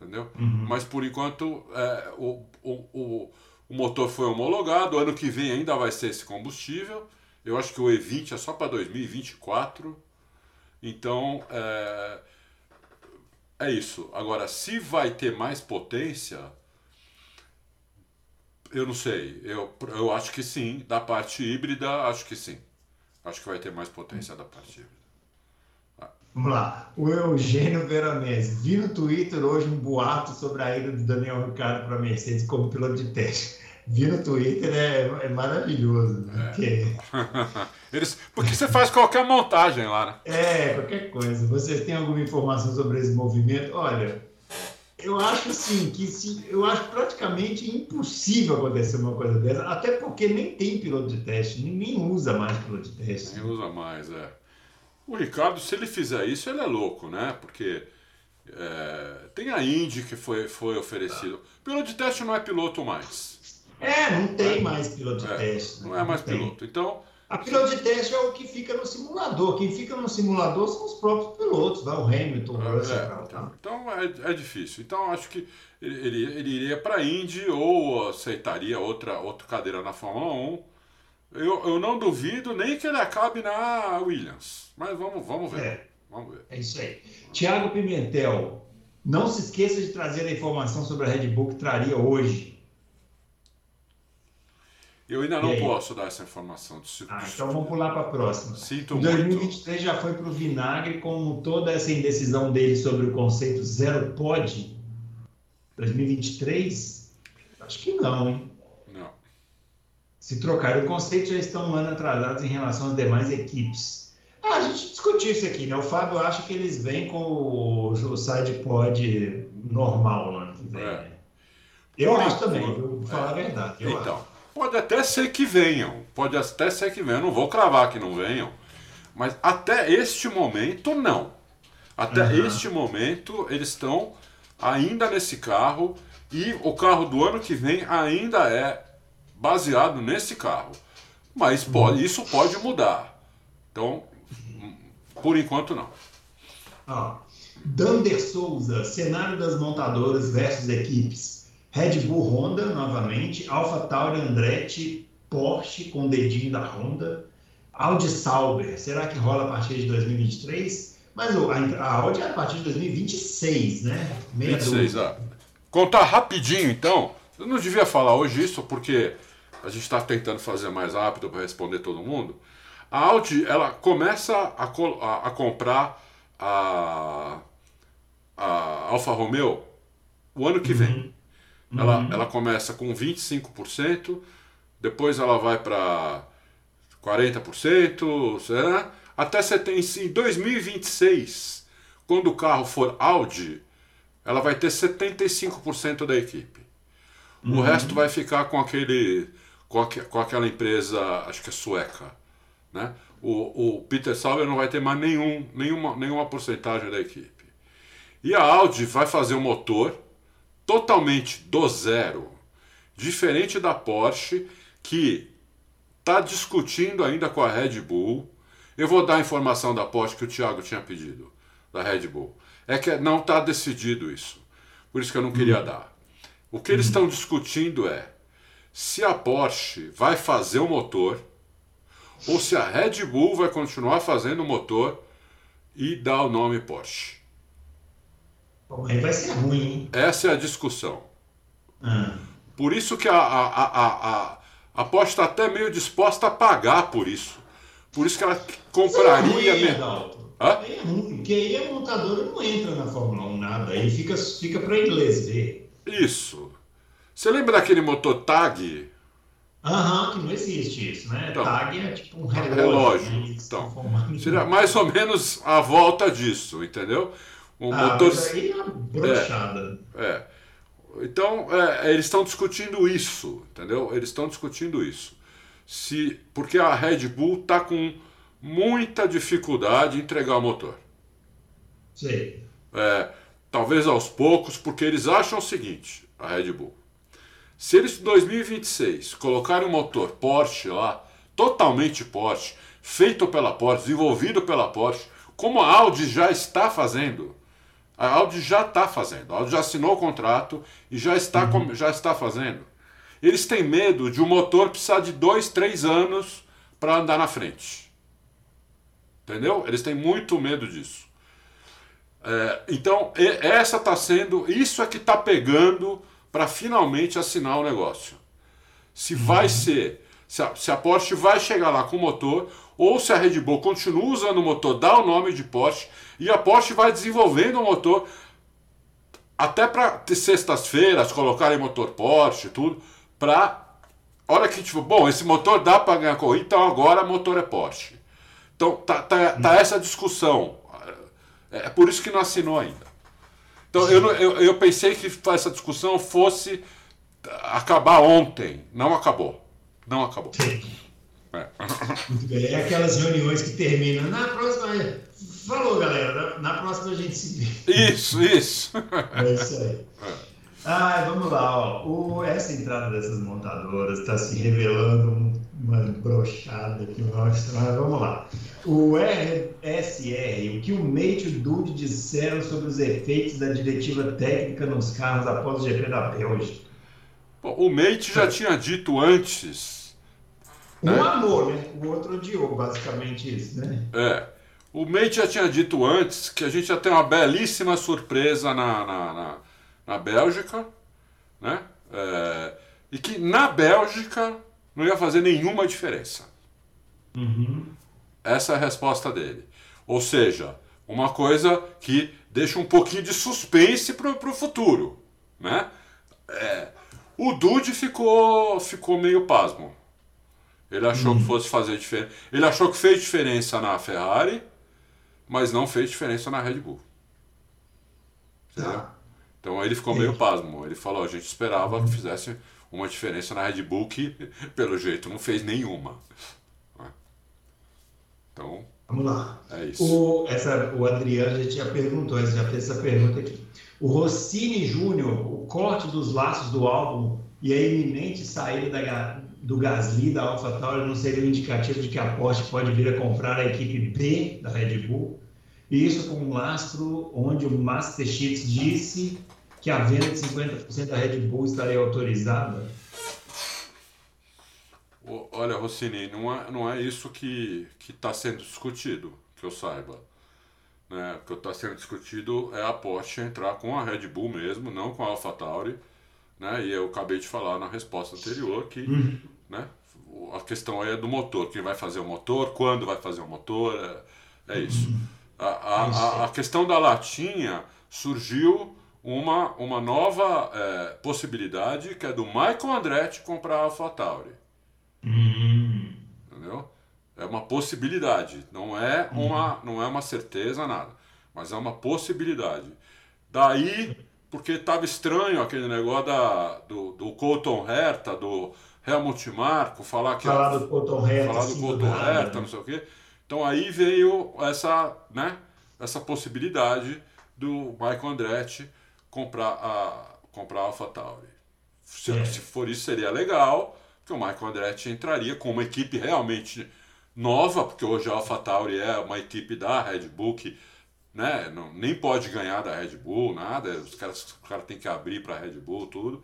B: entendeu? Uhum. Mas por enquanto é, o, o, o o motor foi homologado, ano que vem ainda vai ser esse combustível. Eu acho que o E20 é só para 2024. Então, é, é isso. Agora, se vai ter mais potência, eu não sei. Eu, eu acho que sim. Da parte híbrida, acho que sim. Acho que vai ter mais potência da parte híbrida.
A: Vamos lá. O Eugênio Veronese. Vi no Twitter hoje um boato sobre a ida do Daniel Ricciardo para a Mercedes como piloto de teste. Vi no Twitter, é, é maravilhoso. Né? É. Porque...
B: Eles, porque você faz qualquer montagem lá, né?
A: É, qualquer coisa. Vocês têm alguma informação sobre esse movimento? Olha, eu acho assim, que se, eu acho praticamente impossível acontecer uma coisa dessa, até porque nem tem piloto de teste, nem usa mais piloto de teste.
B: Nem usa mais, é. O Ricardo, se ele fizer isso, ele é louco, né? Porque é, tem a Indy que foi, foi oferecido. Piloto de teste não é piloto mais.
A: É, não tem mais piloto de é, teste.
B: Né? Não é mais não piloto. Tem. Então.
A: A piloto de teste é o que fica no simulador. Quem fica no simulador são os próprios pilotos, vai o Hamilton, o
B: Russell. É, tal, então, então é, é, difícil. Então acho que ele, ele, ele iria para a Indy ou aceitaria outra, outra cadeira na Fórmula 1 eu, eu não duvido nem que ele acabe na Williams. Mas vamos, vamos ver. É, vamos ver.
A: É isso aí. Tiago Pimentel, não se esqueça de trazer a informação sobre a Red Bull que traria hoje.
B: Eu ainda não posso dar essa informação. De...
A: Ah, então vamos pular para a próxima.
B: Sinto
A: em 2023 muito. já foi para o vinagre com toda essa indecisão dele sobre o conceito zero pod. 2023? Acho que não, hein?
B: Não.
A: Se trocar o conceito, já estão um ano atrasados em relação às demais equipes. Ah, a gente discutiu isso aqui, né? O Fábio acha que eles vêm com o, o side pod normal no ano que vem. É. Né? Eu Por acho também, vou falar é. a verdade.
B: então.
A: Acho.
B: Pode até ser que venham, pode até ser que venham, eu não vou cravar que não venham, mas até este momento não. Até uhum. este momento eles estão ainda nesse carro e o carro do ano que vem ainda é baseado nesse carro. Mas pode, isso pode mudar. Então, por enquanto não.
A: Ah, Dander Souza, cenário das montadoras versus equipes. Red Bull Honda novamente, Alpha Tauri Andretti, Porsche com o dedinho da Honda, Audi Sauber, será que rola a partir de 2023? Mas a, Audi é a partir de 2026, né?
B: Meia 26, ah. Contar rapidinho então, eu não devia falar hoje isso porque a gente está tentando fazer mais rápido para responder todo mundo. A Audi ela começa a, a, a comprar a, a Alfa Romeo o ano que vem. Uhum. Ela, uhum. ela começa com 25%, depois ela vai para 40%, será? até você tem em 2026, quando o carro for Audi, ela vai ter 75% da equipe. Uhum. O resto vai ficar com aquele com, a, com aquela empresa, acho que é sueca, né? O, o Peter Sauber não vai ter mais nenhum, nenhuma, nenhuma porcentagem da equipe. E a Audi vai fazer o motor, totalmente do zero, diferente da Porsche, que está discutindo ainda com a Red Bull. Eu vou dar a informação da Porsche que o Thiago tinha pedido, da Red Bull. É que não está decidido isso. Por isso que eu não queria uhum. dar. O que eles estão discutindo é se a Porsche vai fazer o motor ou se a Red Bull vai continuar fazendo o motor e dar o nome Porsche.
A: Bom, aí vai ser ruim, hein?
B: Essa é a discussão. Ah. Por isso que a, a, a, a, a Porsche está até meio disposta a pagar por isso. Por isso que ela compraria
A: é mesmo. É ruim, porque aí a montadora não entra na Fórmula 1 nada, aí fica, fica para inglês ver.
B: Isso. Você lembra daquele motor TAG?
A: Aham, que não existe isso, né? Então, TAG é tipo um relógio.
B: relógio. Né? Então, seria mais ou menos a volta disso, entendeu?
A: Um ah, motor. Mas aí é brochada.
B: É, é. Então, é, eles estão discutindo isso, entendeu? Eles estão discutindo isso. Se, porque a Red Bull está com muita dificuldade em entregar o motor.
A: Sim.
B: É, talvez aos poucos, porque eles acham o seguinte, a Red Bull. Se eles em 2026 colocarem um motor Porsche lá, totalmente Porsche, feito pela Porsche, desenvolvido pela Porsche, como a Audi já está fazendo, a Audi já está fazendo. A Audi já assinou o contrato e já está, uhum. já está fazendo. Eles têm medo de um motor precisar de dois, três anos para andar na frente. Entendeu? Eles têm muito medo disso. É, então, essa está sendo. Isso é que está pegando para finalmente assinar o negócio. Se vai uhum. ser. Se a, se a Porsche vai chegar lá com o motor, ou se a Red Bull continua usando o motor, dá o nome de Porsche, e a Porsche vai desenvolvendo o motor até para sextas-feiras colocarem motor Porsche tudo, para hora que tipo, bom, esse motor dá para ganhar corrida, então agora motor é Porsche. Então tá, tá, tá hum. essa discussão. É, é por isso que não assinou ainda. Então eu, eu, eu pensei que essa discussão fosse acabar ontem. Não acabou. Não acabou.
A: É. Muito bem. É aquelas reuniões que terminam. Na próxima. Falou, galera. Na próxima a gente se vê.
B: Isso, isso.
A: É isso aí. Ah, vamos lá. Ó. O, essa entrada dessas montadoras está se revelando uma brochada aqui. Mas vamos lá. O RSR, o que o Mate e o Dude disseram sobre os efeitos da diretiva técnica nos carros após o GP da Bélgica?
B: Bom, o Mate já tinha dito antes
A: um né? amor, né? O outro odiou, basicamente isso, né?
B: É. O Mate já tinha dito antes que a gente ia ter uma belíssima surpresa na, na, na, na Bélgica, né? É, e que na Bélgica não ia fazer nenhuma diferença.
A: Uhum.
B: Essa é a resposta dele. Ou seja, uma coisa que deixa um pouquinho de suspense para o futuro. Né? É, o Dude ficou, ficou meio pasmo. Ele achou que fosse fazer diferença. Ele achou que fez diferença na Ferrari, mas não fez diferença na Red Bull. Entendeu?
A: Tá.
B: Então ele ficou meio pasmo. Ele falou: a gente esperava que fizesse uma diferença na Red Bull que, pelo jeito, não fez nenhuma. Né? Então,
A: Vamos lá.
B: é isso.
A: O, essa, o Adriano já tinha perguntou, já fez essa pergunta aqui. O Rossini Júnior, o corte dos laços do álbum e a iminente saída da, do Gasly da AlphaTauri não seria um indicativo de que a Porsche pode vir a comprar a equipe B da Red Bull? E isso com um lastro onde o Master disse que a venda de 50% da Red Bull estaria autorizada?
B: Olha, Rossini, não é, não é isso que está sendo discutido, que eu saiba. Né? O que está sendo discutido é a Porsche entrar com a Red Bull mesmo, não com a AlphaTauri. Né? E eu acabei de falar na resposta anterior que né? o- a questão aí é do motor. Quem vai fazer o motor, quando vai fazer o motor, é, é isso. A, a, a, a questão da latinha surgiu uma, uma nova é, possibilidade que é do Michael Andretti comprar a AlphaTauri.
A: Hum,
B: Entendeu? É uma possibilidade, não é uma, não é uma certeza, nada. Mas é uma possibilidade. Daí, porque estava estranho aquele negócio da, do, do Colton Herta, do Helmut Marko, falar que
A: falar do Colton Herta,
B: falar do Colton Herta,
A: né?
B: não sei o quê. Então aí veio essa, né, essa possibilidade do Michael Andretti comprar a, comprar a AlphaTauri. Se,
A: É.
B: se for isso, seria legal, porque o Michael Andretti entraria com uma equipe realmente nova, porque hoje a AlphaTauri é uma equipe da Red Bull que né, não, nem pode ganhar da Red Bull, nada, os caras, os caras têm que abrir para a Red Bull, tudo.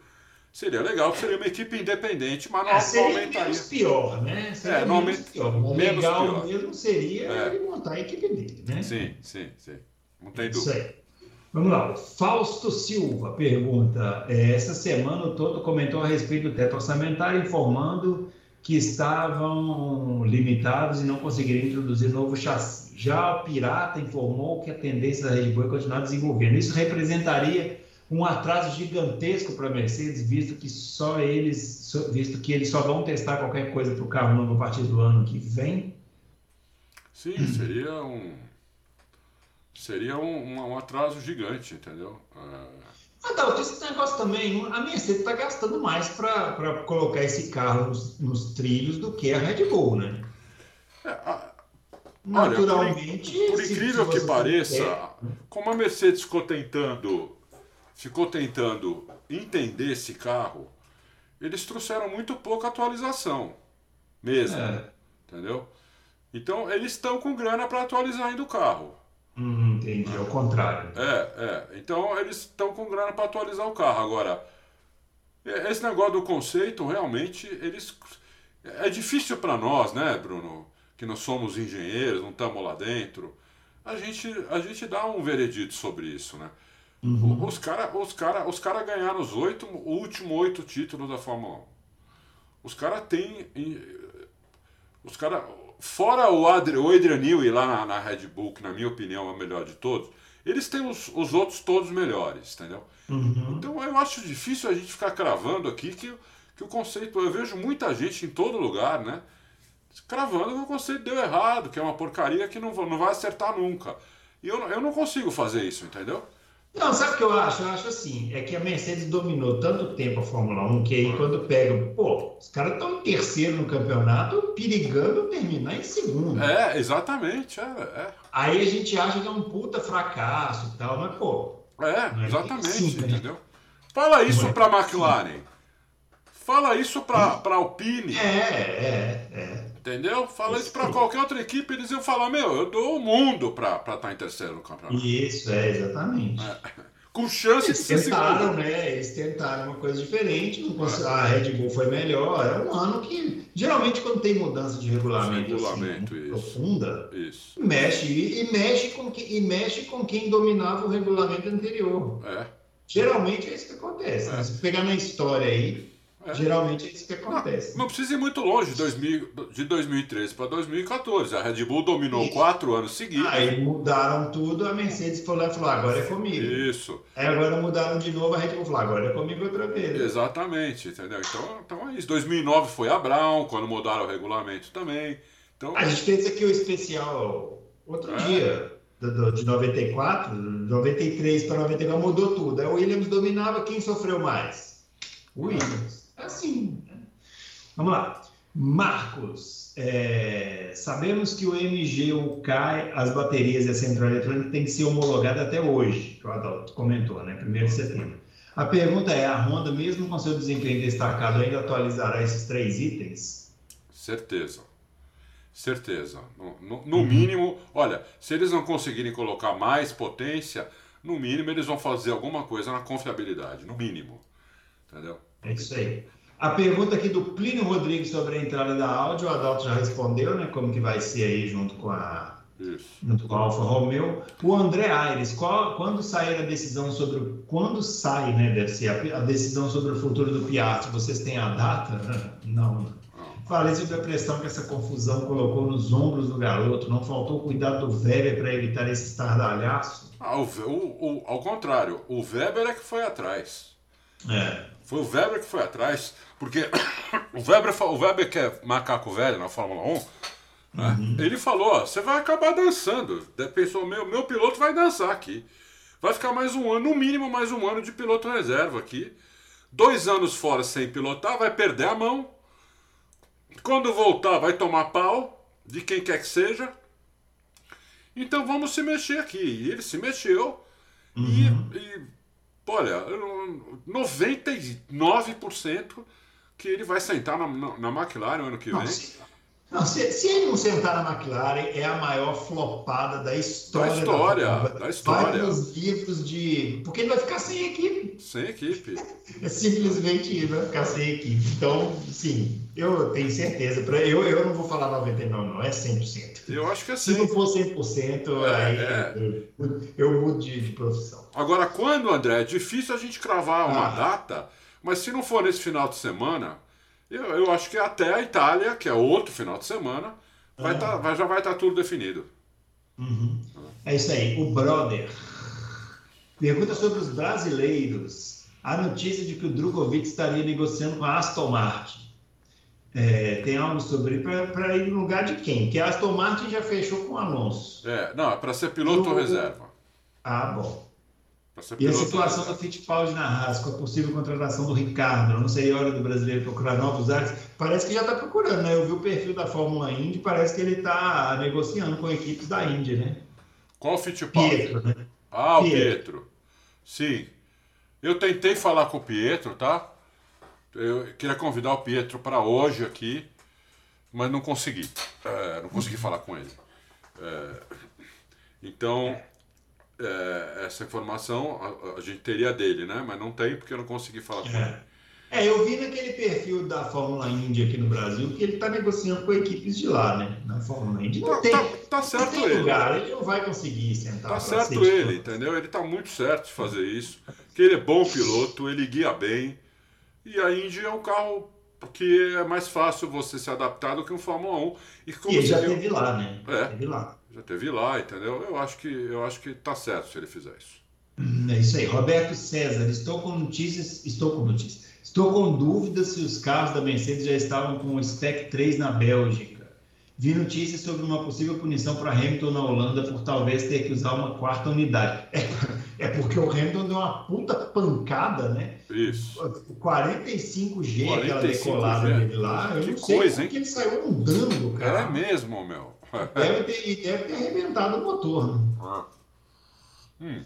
B: Seria legal, que seria uma equipe independente, mas não,
A: É,
B: não
A: seria
B: aumentaria.
A: menos pior, né? Seria
B: É, não
A: menos pior. O
B: menos
A: legal
B: pior.
A: mesmo seria
B: É.
A: ele montar a equipe dele, né?
B: Sim, sim, sim. Não tem
A: Isso
B: dúvida.
A: aí. Vamos lá. Fausto Silva pergunta: é, essa semana o Toto comentou a respeito do teto orçamentário, informando que estavam limitados e não conseguiriam introduzir novo chassi. Já o Pirata informou que a tendência da Red Bull é continuar desenvolvendo. Isso representaria um atraso gigantesco para a Mercedes, visto que só eles, visto que eles só vão testar qualquer coisa para o carro novo a partir do ano que vem.
B: Sim, seria um. Seria um, um, um atraso gigante, entendeu? É,
A: Ah, tá, esse negócio também, a Mercedes está gastando mais para colocar esse carro nos, nos trilhos do que a Red Bull, né?
B: é, a-
A: Naturalmente.
B: por
A: se-
B: incrível que pareça,
A: quer-
B: como a Mercedes ficou tentando, ficou tentando entender esse carro, eles trouxeram muito pouca atualização, mesmo,
A: É.
B: entendeu? Então eles estão com grana para atualizar ainda o carro.
A: Hum, entendi, ao contrário.
B: É, é. Então eles estão com grana para atualizar o carro. Agora, é- esse negócio do conceito, realmente, eles. É difícil para nós, né, Bruno? Que não somos engenheiros, não estamos lá dentro. A gente, a gente dá um veredito sobre isso, né?
A: Uhum.
B: Os caras os cara, os cara ganharam os oito, o último oito títulos da Fórmula 1. Os caras têm. Os caras. Fora o, Adri, o Adrian Newey lá na, na Red Bull, que na minha opinião é o melhor de todos, eles têm os, os outros todos melhores, entendeu?
A: Uhum.
B: Então eu acho difícil a gente ficar cravando aqui que, que o conceito. Eu vejo muita gente em todo lugar, né? Cravando que o conceito deu errado, que é uma porcaria que não, não vai acertar nunca. E eu, eu não consigo fazer isso, entendeu?
A: Não, sabe o que eu acho? Eu acho assim, é que a Mercedes dominou tanto tempo a Fórmula 1 que aí quando pega, pô, os caras estão em terceiro no campeonato, perigando terminar em segundo.
B: É, exatamente, é, é.
A: Aí a gente acha que é um puta fracasso e tal, mas pô,
B: É,
A: é
B: exatamente,
A: assim, né?
B: entendeu? Fala isso
A: Não é
B: pra
A: assim.
B: McLaren. Fala isso pra, pra Alpine,
A: é, é, é.
B: Entendeu? Fala isso pra qualquer outra equipe, eles iam falar, meu, eu dou o mundo pra estar tá em terceiro no campeonato.
A: Isso, é, exatamente.
B: Com chance de
A: Eles
B: ser
A: tentaram,
B: segundo.
A: né? Eles tentaram uma coisa diferente, não cons- a Red Bull foi melhor. É um ano que, geralmente, quando tem mudança de regulamento,
B: Regulamento,
A: assim,
B: isso.
A: profunda,
B: Isso,
A: mexe e, e mexe com que, e mexe com quem dominava o regulamento anterior.
B: é.
A: Geralmente é isso que acontece. né? Se pegar na história aí, É. Geralmente é isso que acontece.
B: Não, não, precisa ir muito longe, de, 2000, de 2013 para 2014. A Red Bull dominou isso. quatro anos seguidos.
A: Aí mudaram tudo, a Mercedes falou, falou agora é comigo.
B: Isso.
A: Aí agora mudaram de novo, a Red Bull falou, agora é comigo outra vez.
B: Exatamente, entendeu? Então, então é isso. 2009 foi a Brown, quando mudaram o regulamento também. Então,
A: a gente fez aqui o especial outro é. dia. de 94, 93 para 94, mudou tudo. A Williams dominava, quem sofreu mais? Williams assim. Né? Vamos lá. Marcos, é, sabemos que o MGU cai, as baterias e a central eletrônica tem que ser homologada até hoje, que o Adalto comentou, né? 1 de setembro. A pergunta é: a Honda, mesmo com seu desempenho destacado, ainda atualizará esses três itens?
B: Certeza. Certeza. No, no, no uhum. mínimo, olha, se eles não conseguirem colocar mais potência, no mínimo eles vão fazer alguma coisa na confiabilidade, no mínimo. Entendeu?
A: É isso aí. A pergunta aqui do Plínio Rodrigues sobre a entrada da Audi, o Adalto já respondeu, né? Como que vai ser aí junto com a, Isso. junto com a Alfa Romeo. O André Aires, qual, quando sair a decisão sobre. Quando sai, né? Deve ser a, a decisão sobre o futuro do Piastri, vocês têm a data? Não. Falei sobre a pressão que essa confusão colocou nos ombros do garoto. Não faltou cuidado do Weber para evitar esse estardalhaço?
B: Ah, o, o, o, ao contrário, o Weber é que foi atrás.
A: É.
B: Foi o Weber que foi atrás, porque o Weber, o Weber que é macaco velho na Fórmula 1, né? Uhum. ele falou: você vai acabar dançando. Pensou, meu, meu piloto vai dançar aqui. Vai ficar mais um ano, no mínimo mais um ano de piloto reserva aqui. Dois anos fora sem pilotar, vai perder a mão. Quando voltar, vai tomar pau de quem quer que seja. Então vamos se mexer aqui. E ele se mexeu uhum. e, e Olha, 99% que ele vai sentar na, na, na McLaren ano que vem.
A: Não, se, se, ele não sentar na McLaren, é a maior flopada da história.
B: Da história, da, da história. Vai
A: nos livros de. Porque ele vai ficar sem equipe.
B: Sem equipe.
A: É simplesmente ele vai ficar sem equipe. Então, sim, eu tenho certeza. Pra, eu, eu não vou falar 99, não, é 100%.
B: Eu acho que é 100%. Se
A: não for 100%, é, aí é. Eu, eu, mudo de, de, profissão.
B: Agora, quando, André, é difícil a gente cravar uma ah. data, mas se não for nesse final de semana eu, eu acho que até a Itália, que é outro final de semana, vai tá, vai, já vai estar tá tudo definido.
A: Uhum. É isso aí. O brother pergunta sobre os brasileiros. A notícia de que o Drogovic estaria negociando com a Aston Martin. É, tem algo sobre para ir no lugar de quem? Que a Aston Martin já fechou com o Alonso.
B: É, não, é para ser piloto ou reserva.
A: Ah, bom. E a situação do Fittipaldi na Haas, com a possível contratação do Ricardo, não sei a hora do brasileiro procurar novos ares, parece que já está procurando, né? Eu vi o perfil da Fórmula Indy, parece que ele está negociando com equipes da Indy, né?
B: Qual o Fittipaldi? Pietro, né? Ah, o Pietro. Pietro. Sim. Eu tentei falar com o Pietro, tá? Eu queria convidar o Pietro para hoje aqui, mas não consegui. É, não consegui falar com ele. É, então, é, essa informação a, a, gente teria dele, né? Mas não tem porque eu não consegui falar com é. ele.
A: É, eu vi naquele perfil da Fórmula Indy aqui no Brasil que ele está negociando com equipes de lá, né? Na Fórmula Indy. Não
B: tá,
A: tem,
B: tá, tá certo
A: não
B: ele.
A: Lugar, ele não vai conseguir sentar.
B: Tá certo ele, entendeu? Ele está muito certo de fazer isso. Que ele é bom piloto, ele guia bem. E a Indy é um carro que é mais fácil você se adaptar do que um Fórmula 1.
A: E, como e ele já teve lá, né?
B: É,
A: teve lá.
B: Já teve lá, entendeu? Eu acho que eu acho que tá certo se ele fizer isso.
A: É isso aí. Roberto César, estou com notícias, estou com notícias. Estou com dúvidas se os carros da Mercedes já estavam com o Spec 3 na Bélgica. Vi notícias sobre uma possível punição para Hamilton na Holanda por talvez ter que usar uma quarta unidade. É, é porque o Hamilton deu uma puta pancada, né?
B: Isso.
A: 45G, 45G aquela decolada dele lá. Eu que não sei coisa, hein? ele saiu andando, cara.
B: É mesmo, meu.
A: Deve ter, deve ter arrebentado o motor. Né?
B: Ah. Hum.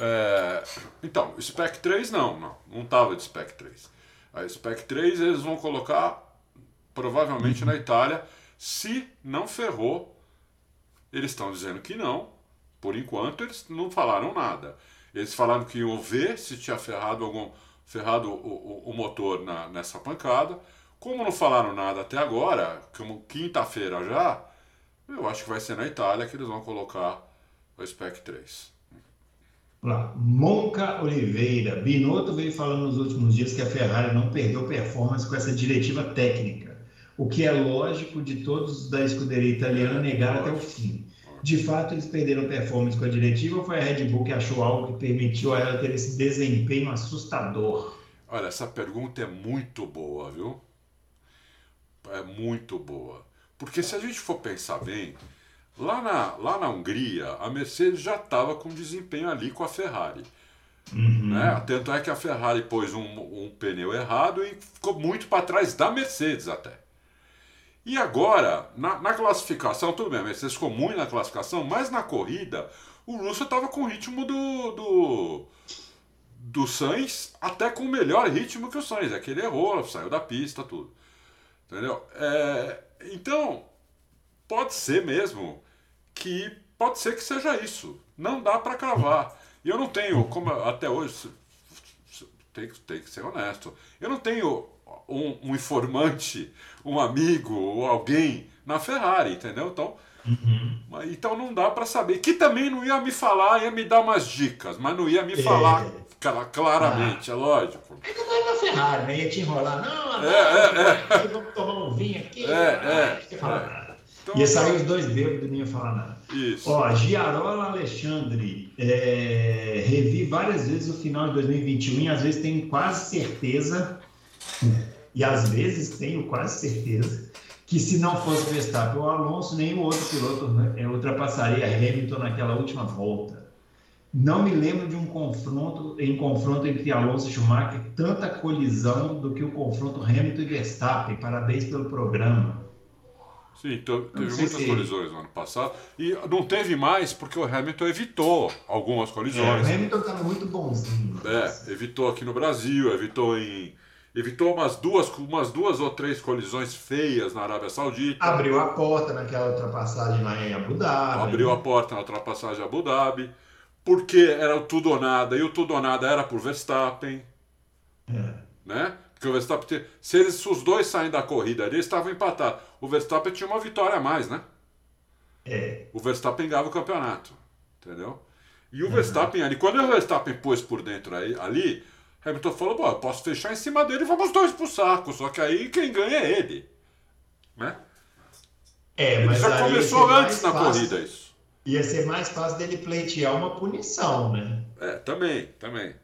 B: É, então, Spec 3 não, não, não tava de Spec 3. A Spec 3 eles vão colocar provavelmente na Itália se não ferrou, eles estão dizendo que não. Por enquanto, eles não falaram nada. Eles falaram que iam ver se tinha ferrado algum ferrado o, o, o motor na, nessa pancada. Como não falaram nada até agora, como quinta-feira já, eu acho que vai ser na Itália que eles vão colocar o Spec 3.
A: Lá. Monca Oliveira. Binotto veio falando nos últimos dias que a Ferrari não perdeu performance com essa diretiva técnica, o que é lógico de todos da escuderia italiana negar até o fim. De fato, eles perderam performance com a diretiva ou foi a Red Bull que achou algo que permitiu a ela ter esse desempenho assustador?
B: Olha, essa pergunta é muito boa, viu? É muito boa. Porque se a gente for pensar bem, lá na, lá na Hungria, a Mercedes já estava com desempenho ali com a Ferrari. Uhum. Né? Tanto é que a Ferrari pôs um, um pneu errado e ficou muito para trás da Mercedes até. E agora, na, na, classificação, tudo bem, a Mercedes ficou muito na classificação, mas na corrida, o Russell estava com o ritmo do, do, do Sainz, até com o melhor ritmo que o Sainz. É que ele errou, saiu da pista, tudo. Entendeu? É, então, pode ser mesmo que pode ser que seja isso. Não dá para cravar. E eu não tenho, como até hoje, tem, tem que ser honesto, eu não tenho um, um, informante, um amigo ou alguém na Ferrari, entendeu? Então, uhum. então não dá para saber. Que também não ia me falar, ia me dar umas dicas, mas não ia me é. Falar claramente, ah. é lógico.
A: É que eu tava na Ferrari, né? Ia te enrolar. Não, é, é, é. vamos tomar um vinho aqui. É, é. é. Então, ia sair os dois bêbados e não ia falar nada. Isso. Ó, Giarola Alexandre, é, revi várias vezes o final de 2021 e às vezes tenho quase certeza, e às vezes tenho quase certeza, que se não fosse Verstappen ou Alonso, nenhum outro piloto né, ultrapassaria Hamilton naquela última volta. Não me lembro de um confronto em confronto entre Alonso e Schumacher, tanta colisão do que o confronto Hamilton e Verstappen. Parabéns pelo programa.
B: Sim, teve muitas se... colisões no ano passado. E não teve mais porque o Hamilton evitou algumas colisões.
A: É, o Hamilton estava muito bonzinho.
B: É, evitou aqui no Brasil, evitou em. Evitou umas duas, umas duas ou três colisões feias na Arábia Saudita.
A: Abriu a porta naquela ultrapassagem lá em Abu Dhabi.
B: Abriu a porta na ultrapassagem em Abu Dhabi. Porque era o tudo ou nada, e o tudo ou nada era por Verstappen. É. Né? Porque o Verstappen, se eles, se os dois saem da corrida ali, eles estavam empatados. O Verstappen tinha uma vitória a mais, né? É. O Verstappen ganhava o campeonato, entendeu? E o uhum. Verstappen ali, quando o Verstappen pôs por dentro aí, ali, Hamilton falou: Bom, eu posso fechar em cima dele e vamos dois pro saco. Só que aí quem ganha é ele, né?
A: É, ele
B: já começou antes na fácil, corrida isso.
A: Ia ser mais fácil dele pleitear uma punição, né?
B: É, também, também.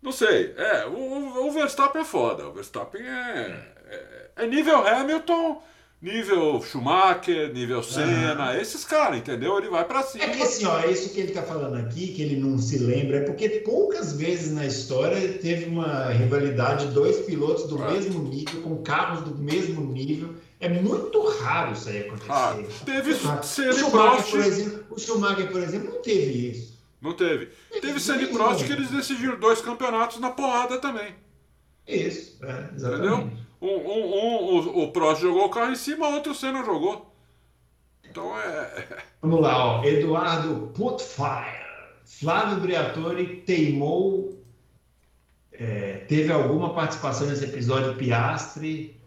B: Não sei. É, o, o Verstappen é foda. O Verstappen é, é, é nível Hamilton, nível Schumacher, nível Senna, esses caras, entendeu? Ele vai para cima.
A: É que assim, ó, é isso que ele tá falando aqui, que ele não se lembra, é porque poucas vezes na história teve uma rivalidade de dois pilotos do é. mesmo nível, com carros do mesmo nível. É muito raro isso aí acontecer. Ah,
B: teve
A: por exemplo, o Schumacher, por exemplo, não teve isso.
B: Não teve. Teve Senna Prost que eles decidiram dois campeonatos na porrada também.
A: Isso, é, exatamente.
B: Entendeu? Um, um, um, o, o Prost jogou o carro em cima, outro Senna jogou. Então é.
A: Vamos lá, ó. Eduardo Putfire. Flávio Briatore teimou. É, teve alguma participação nesse episódio Piastre,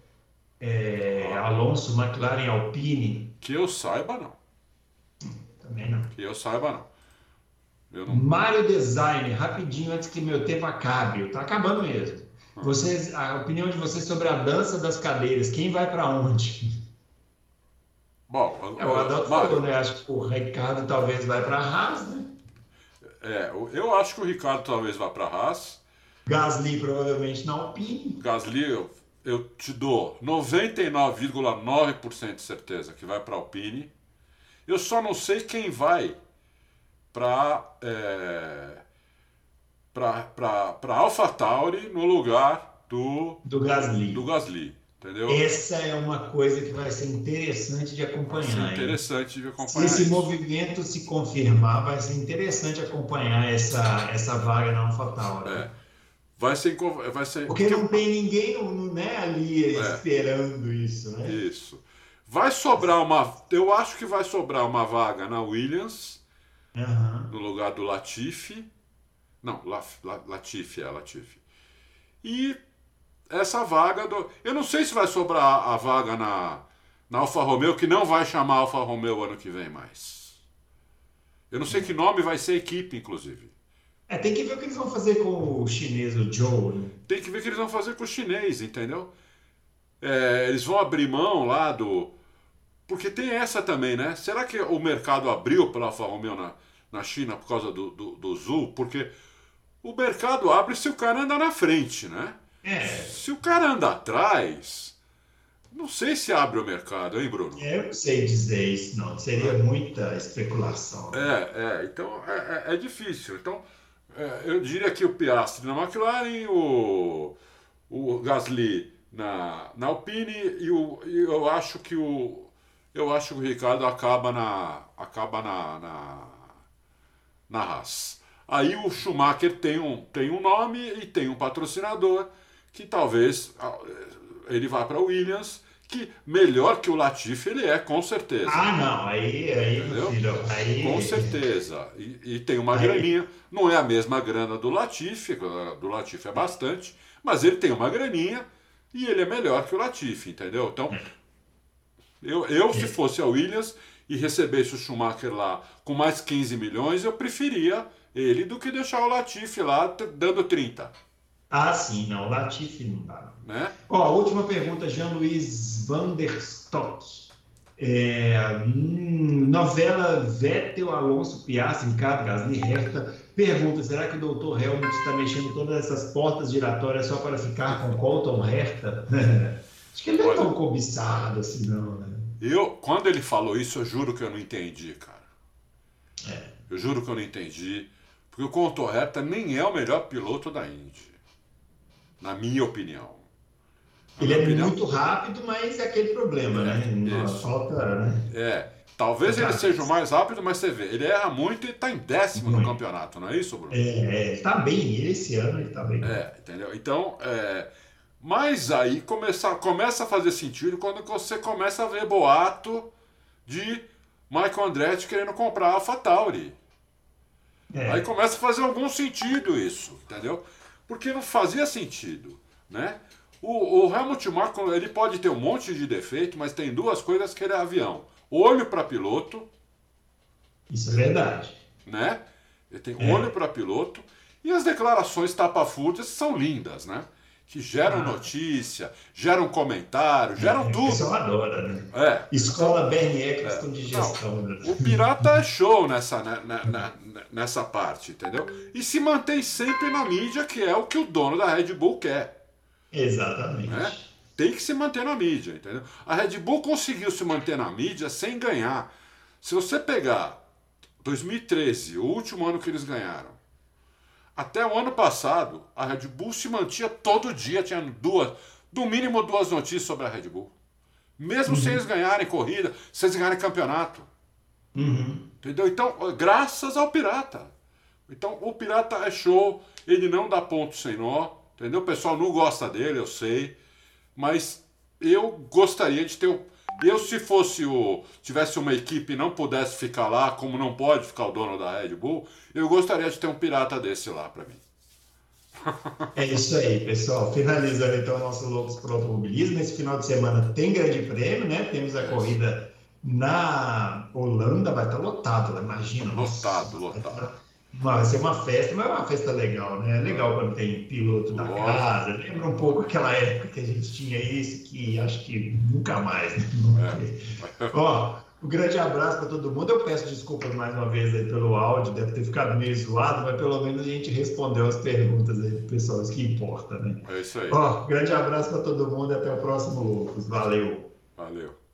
A: é, Alonso, McLaren, Alpine?
B: Que eu saiba, não.
A: Também não.
B: Que eu saiba, não.
A: Não... Mário Design, rapidinho antes que meu tempo acabe. Tá acabando mesmo. Ah. Vocês, a opinião de vocês sobre a dança das cadeiras. Quem vai para onde?
B: Bom,
A: é, o Adalto Mário... falou, né? Acho que o Ricardo talvez vai para a Haas, né?
B: É, eu acho que o Ricardo talvez vá para a Haas.
A: Gasly provavelmente na Alpine.
B: Gasly, eu, te dou 99,9% de certeza que vai para a Alpine. Eu só não sei quem vai para é, para AlphaTauri no lugar do
A: do Gasly.
B: Do Gasly, entendeu?
A: Essa é uma coisa que vai ser interessante de acompanhar.
B: Interessante de acompanhar.
A: Se esse movimento se confirmar, vai ser interessante acompanhar essa essa vaga na AlphaTauri.
B: É. Vai ser, vai ser.
A: Porque não tem ninguém né, ali é. esperando isso, né?
B: Isso. Vai sobrar uma. Eu acho que vai sobrar uma vaga na Williams
A: uhum.
B: no lugar do Latifi. Não, Latifi é Latifi. E essa vaga do. Eu não sei se vai sobrar a vaga na, na Alfa Romeo, que não vai chamar Alfa Romeo ano que vem mais. Eu não sei que nome vai ser a equipe, inclusive.
A: É, tem que ver o que eles vão fazer com o chinês, o Joe. Né?
B: Tem que ver o que eles vão fazer com o chinês, entendeu? É, eles vão abrir mão lá do. Porque tem essa também, né? Será que o mercado abriu pela Alfa Romeo na, na China por causa do, do, do Zul? Porque o mercado abre se o cara anda na frente, né?
A: É.
B: Se o cara anda atrás, não sei se abre o mercado, hein, Bruno?
A: É, eu não sei dizer isso, não. Seria muita especulação.
B: É, é. Então é, é, é difícil. Então, é, eu diria que o Piastri na McLaren, o, o Gasly na, na Alpine e, o, e eu acho que o eu acho que o Ricardo acaba na acaba na na, na Haas. Aí o Schumacher tem um, tem um nome e tem um patrocinador que talvez ah, ele vá para Williams, que melhor que o Latifi ele é, com certeza.
A: Ah, não, aí, aí, filho, aí...
B: Com certeza. E, e tem uma aí... graninha. Não é a mesma grana do Latifi, do Latifi é bastante, mas ele tem uma graninha e ele é melhor que o Latifi, entendeu? Então, é. eu, eu se fosse a Williams e recebesse o Schumacher lá com mais 15 milhões, eu preferia ele do que deixar o Latifi lá dando 30.
A: Ah, sim, não, o Latifi não dá.
B: Né?
A: Ó, a última pergunta, Jean-Luiz Vanderstock. É, hum, novela Vettel, Alonso, Piastri, Ricardo, Gasly, Herta. Pergunta, será que o doutor Helmut está mexendo todas essas portas giratórias só para ficar com Colton Herta? Acho que ele não é tão cobiçado assim, não, né?
B: Eu, quando ele falou isso, eu juro que eu não entendi, cara.
A: É.
B: Eu juro que eu não entendi. Porque o Contorreta nem é o melhor piloto da Indy. Na minha opinião.
A: Ele é opinião, muito rápido, mas é aquele problema, é, né? Não falta. Né?
B: É. Talvez ele seja o mais rápido, mas você vê, ele erra muito e está em décimo muito. no campeonato, não é isso, Bruno?
A: É, é está bem, esse ano ele está bem.
B: É, entendeu? Então, é, mas aí começa, começa a fazer sentido quando você começa a ver boato de Michael Andretti querendo comprar a AlphaTauri. É. Aí começa a fazer algum sentido isso, entendeu? Porque não fazia sentido, né? O, o Helmut Marko, ele pode ter um monte de defeito, mas tem duas coisas que ele é avião. Olho para piloto.
A: Isso é verdade.
B: Né? Ele tem é. olho para piloto. E as declarações tapafúrdias são lindas, né? que geram ah. notícia, geram comentário, geram é, tudo. O
A: pessoal adora, né?
B: É.
A: Escola BRE, questão é. de gestão. Não,
B: né? O pirata é show nessa, né, na, na, nessa parte, entendeu? E se mantém sempre na mídia, que é o que o dono da Red Bull quer.
A: Exatamente. Né?
B: Tem que se manter na mídia, entendeu? A Red Bull conseguiu se manter na mídia sem ganhar. Se você pegar 2013, o último ano que eles ganharam, até o ano passado, a Red Bull se mantinha todo dia, tinha duas, no mínimo duas notícias sobre a Red Bull. Mesmo uhum. sem eles ganharem corrida, sem eles ganharem campeonato.
A: Uhum.
B: Entendeu? Então, graças ao Pirata. Então, o Pirata é show, ele não dá ponto sem nó, entendeu? O pessoal não gosta dele, eu sei, mas eu gostaria de ter eu, se fosse o. tivesse uma equipe e não pudesse ficar lá, como não pode ficar o dono da Red Bull, eu gostaria de ter um pirata desse lá para mim.
A: É isso aí, pessoal. Finalizando então o nosso Loucos para o Automobilismo. Nesse final de semana tem grande prêmio, né? Temos a corrida na Holanda, vai estar lotado, né? imagina.
B: Lotado, lotado.
A: Vai ser uma festa, mas é uma festa legal, né? É legal quando tem piloto da casa. Lembra um pouco aquela época que a gente tinha isso, que acho que nunca mais. Né? É. Ó, um grande abraço para todo mundo. Eu peço desculpas mais uma vez aí pelo áudio, deve ter ficado meio zoado, mas pelo menos a gente respondeu as perguntas aí do pessoal, isso que importa, né?
B: É isso aí.
A: Ó, grande abraço para todo mundo e até o próximo Loucos. Valeu.
B: Valeu.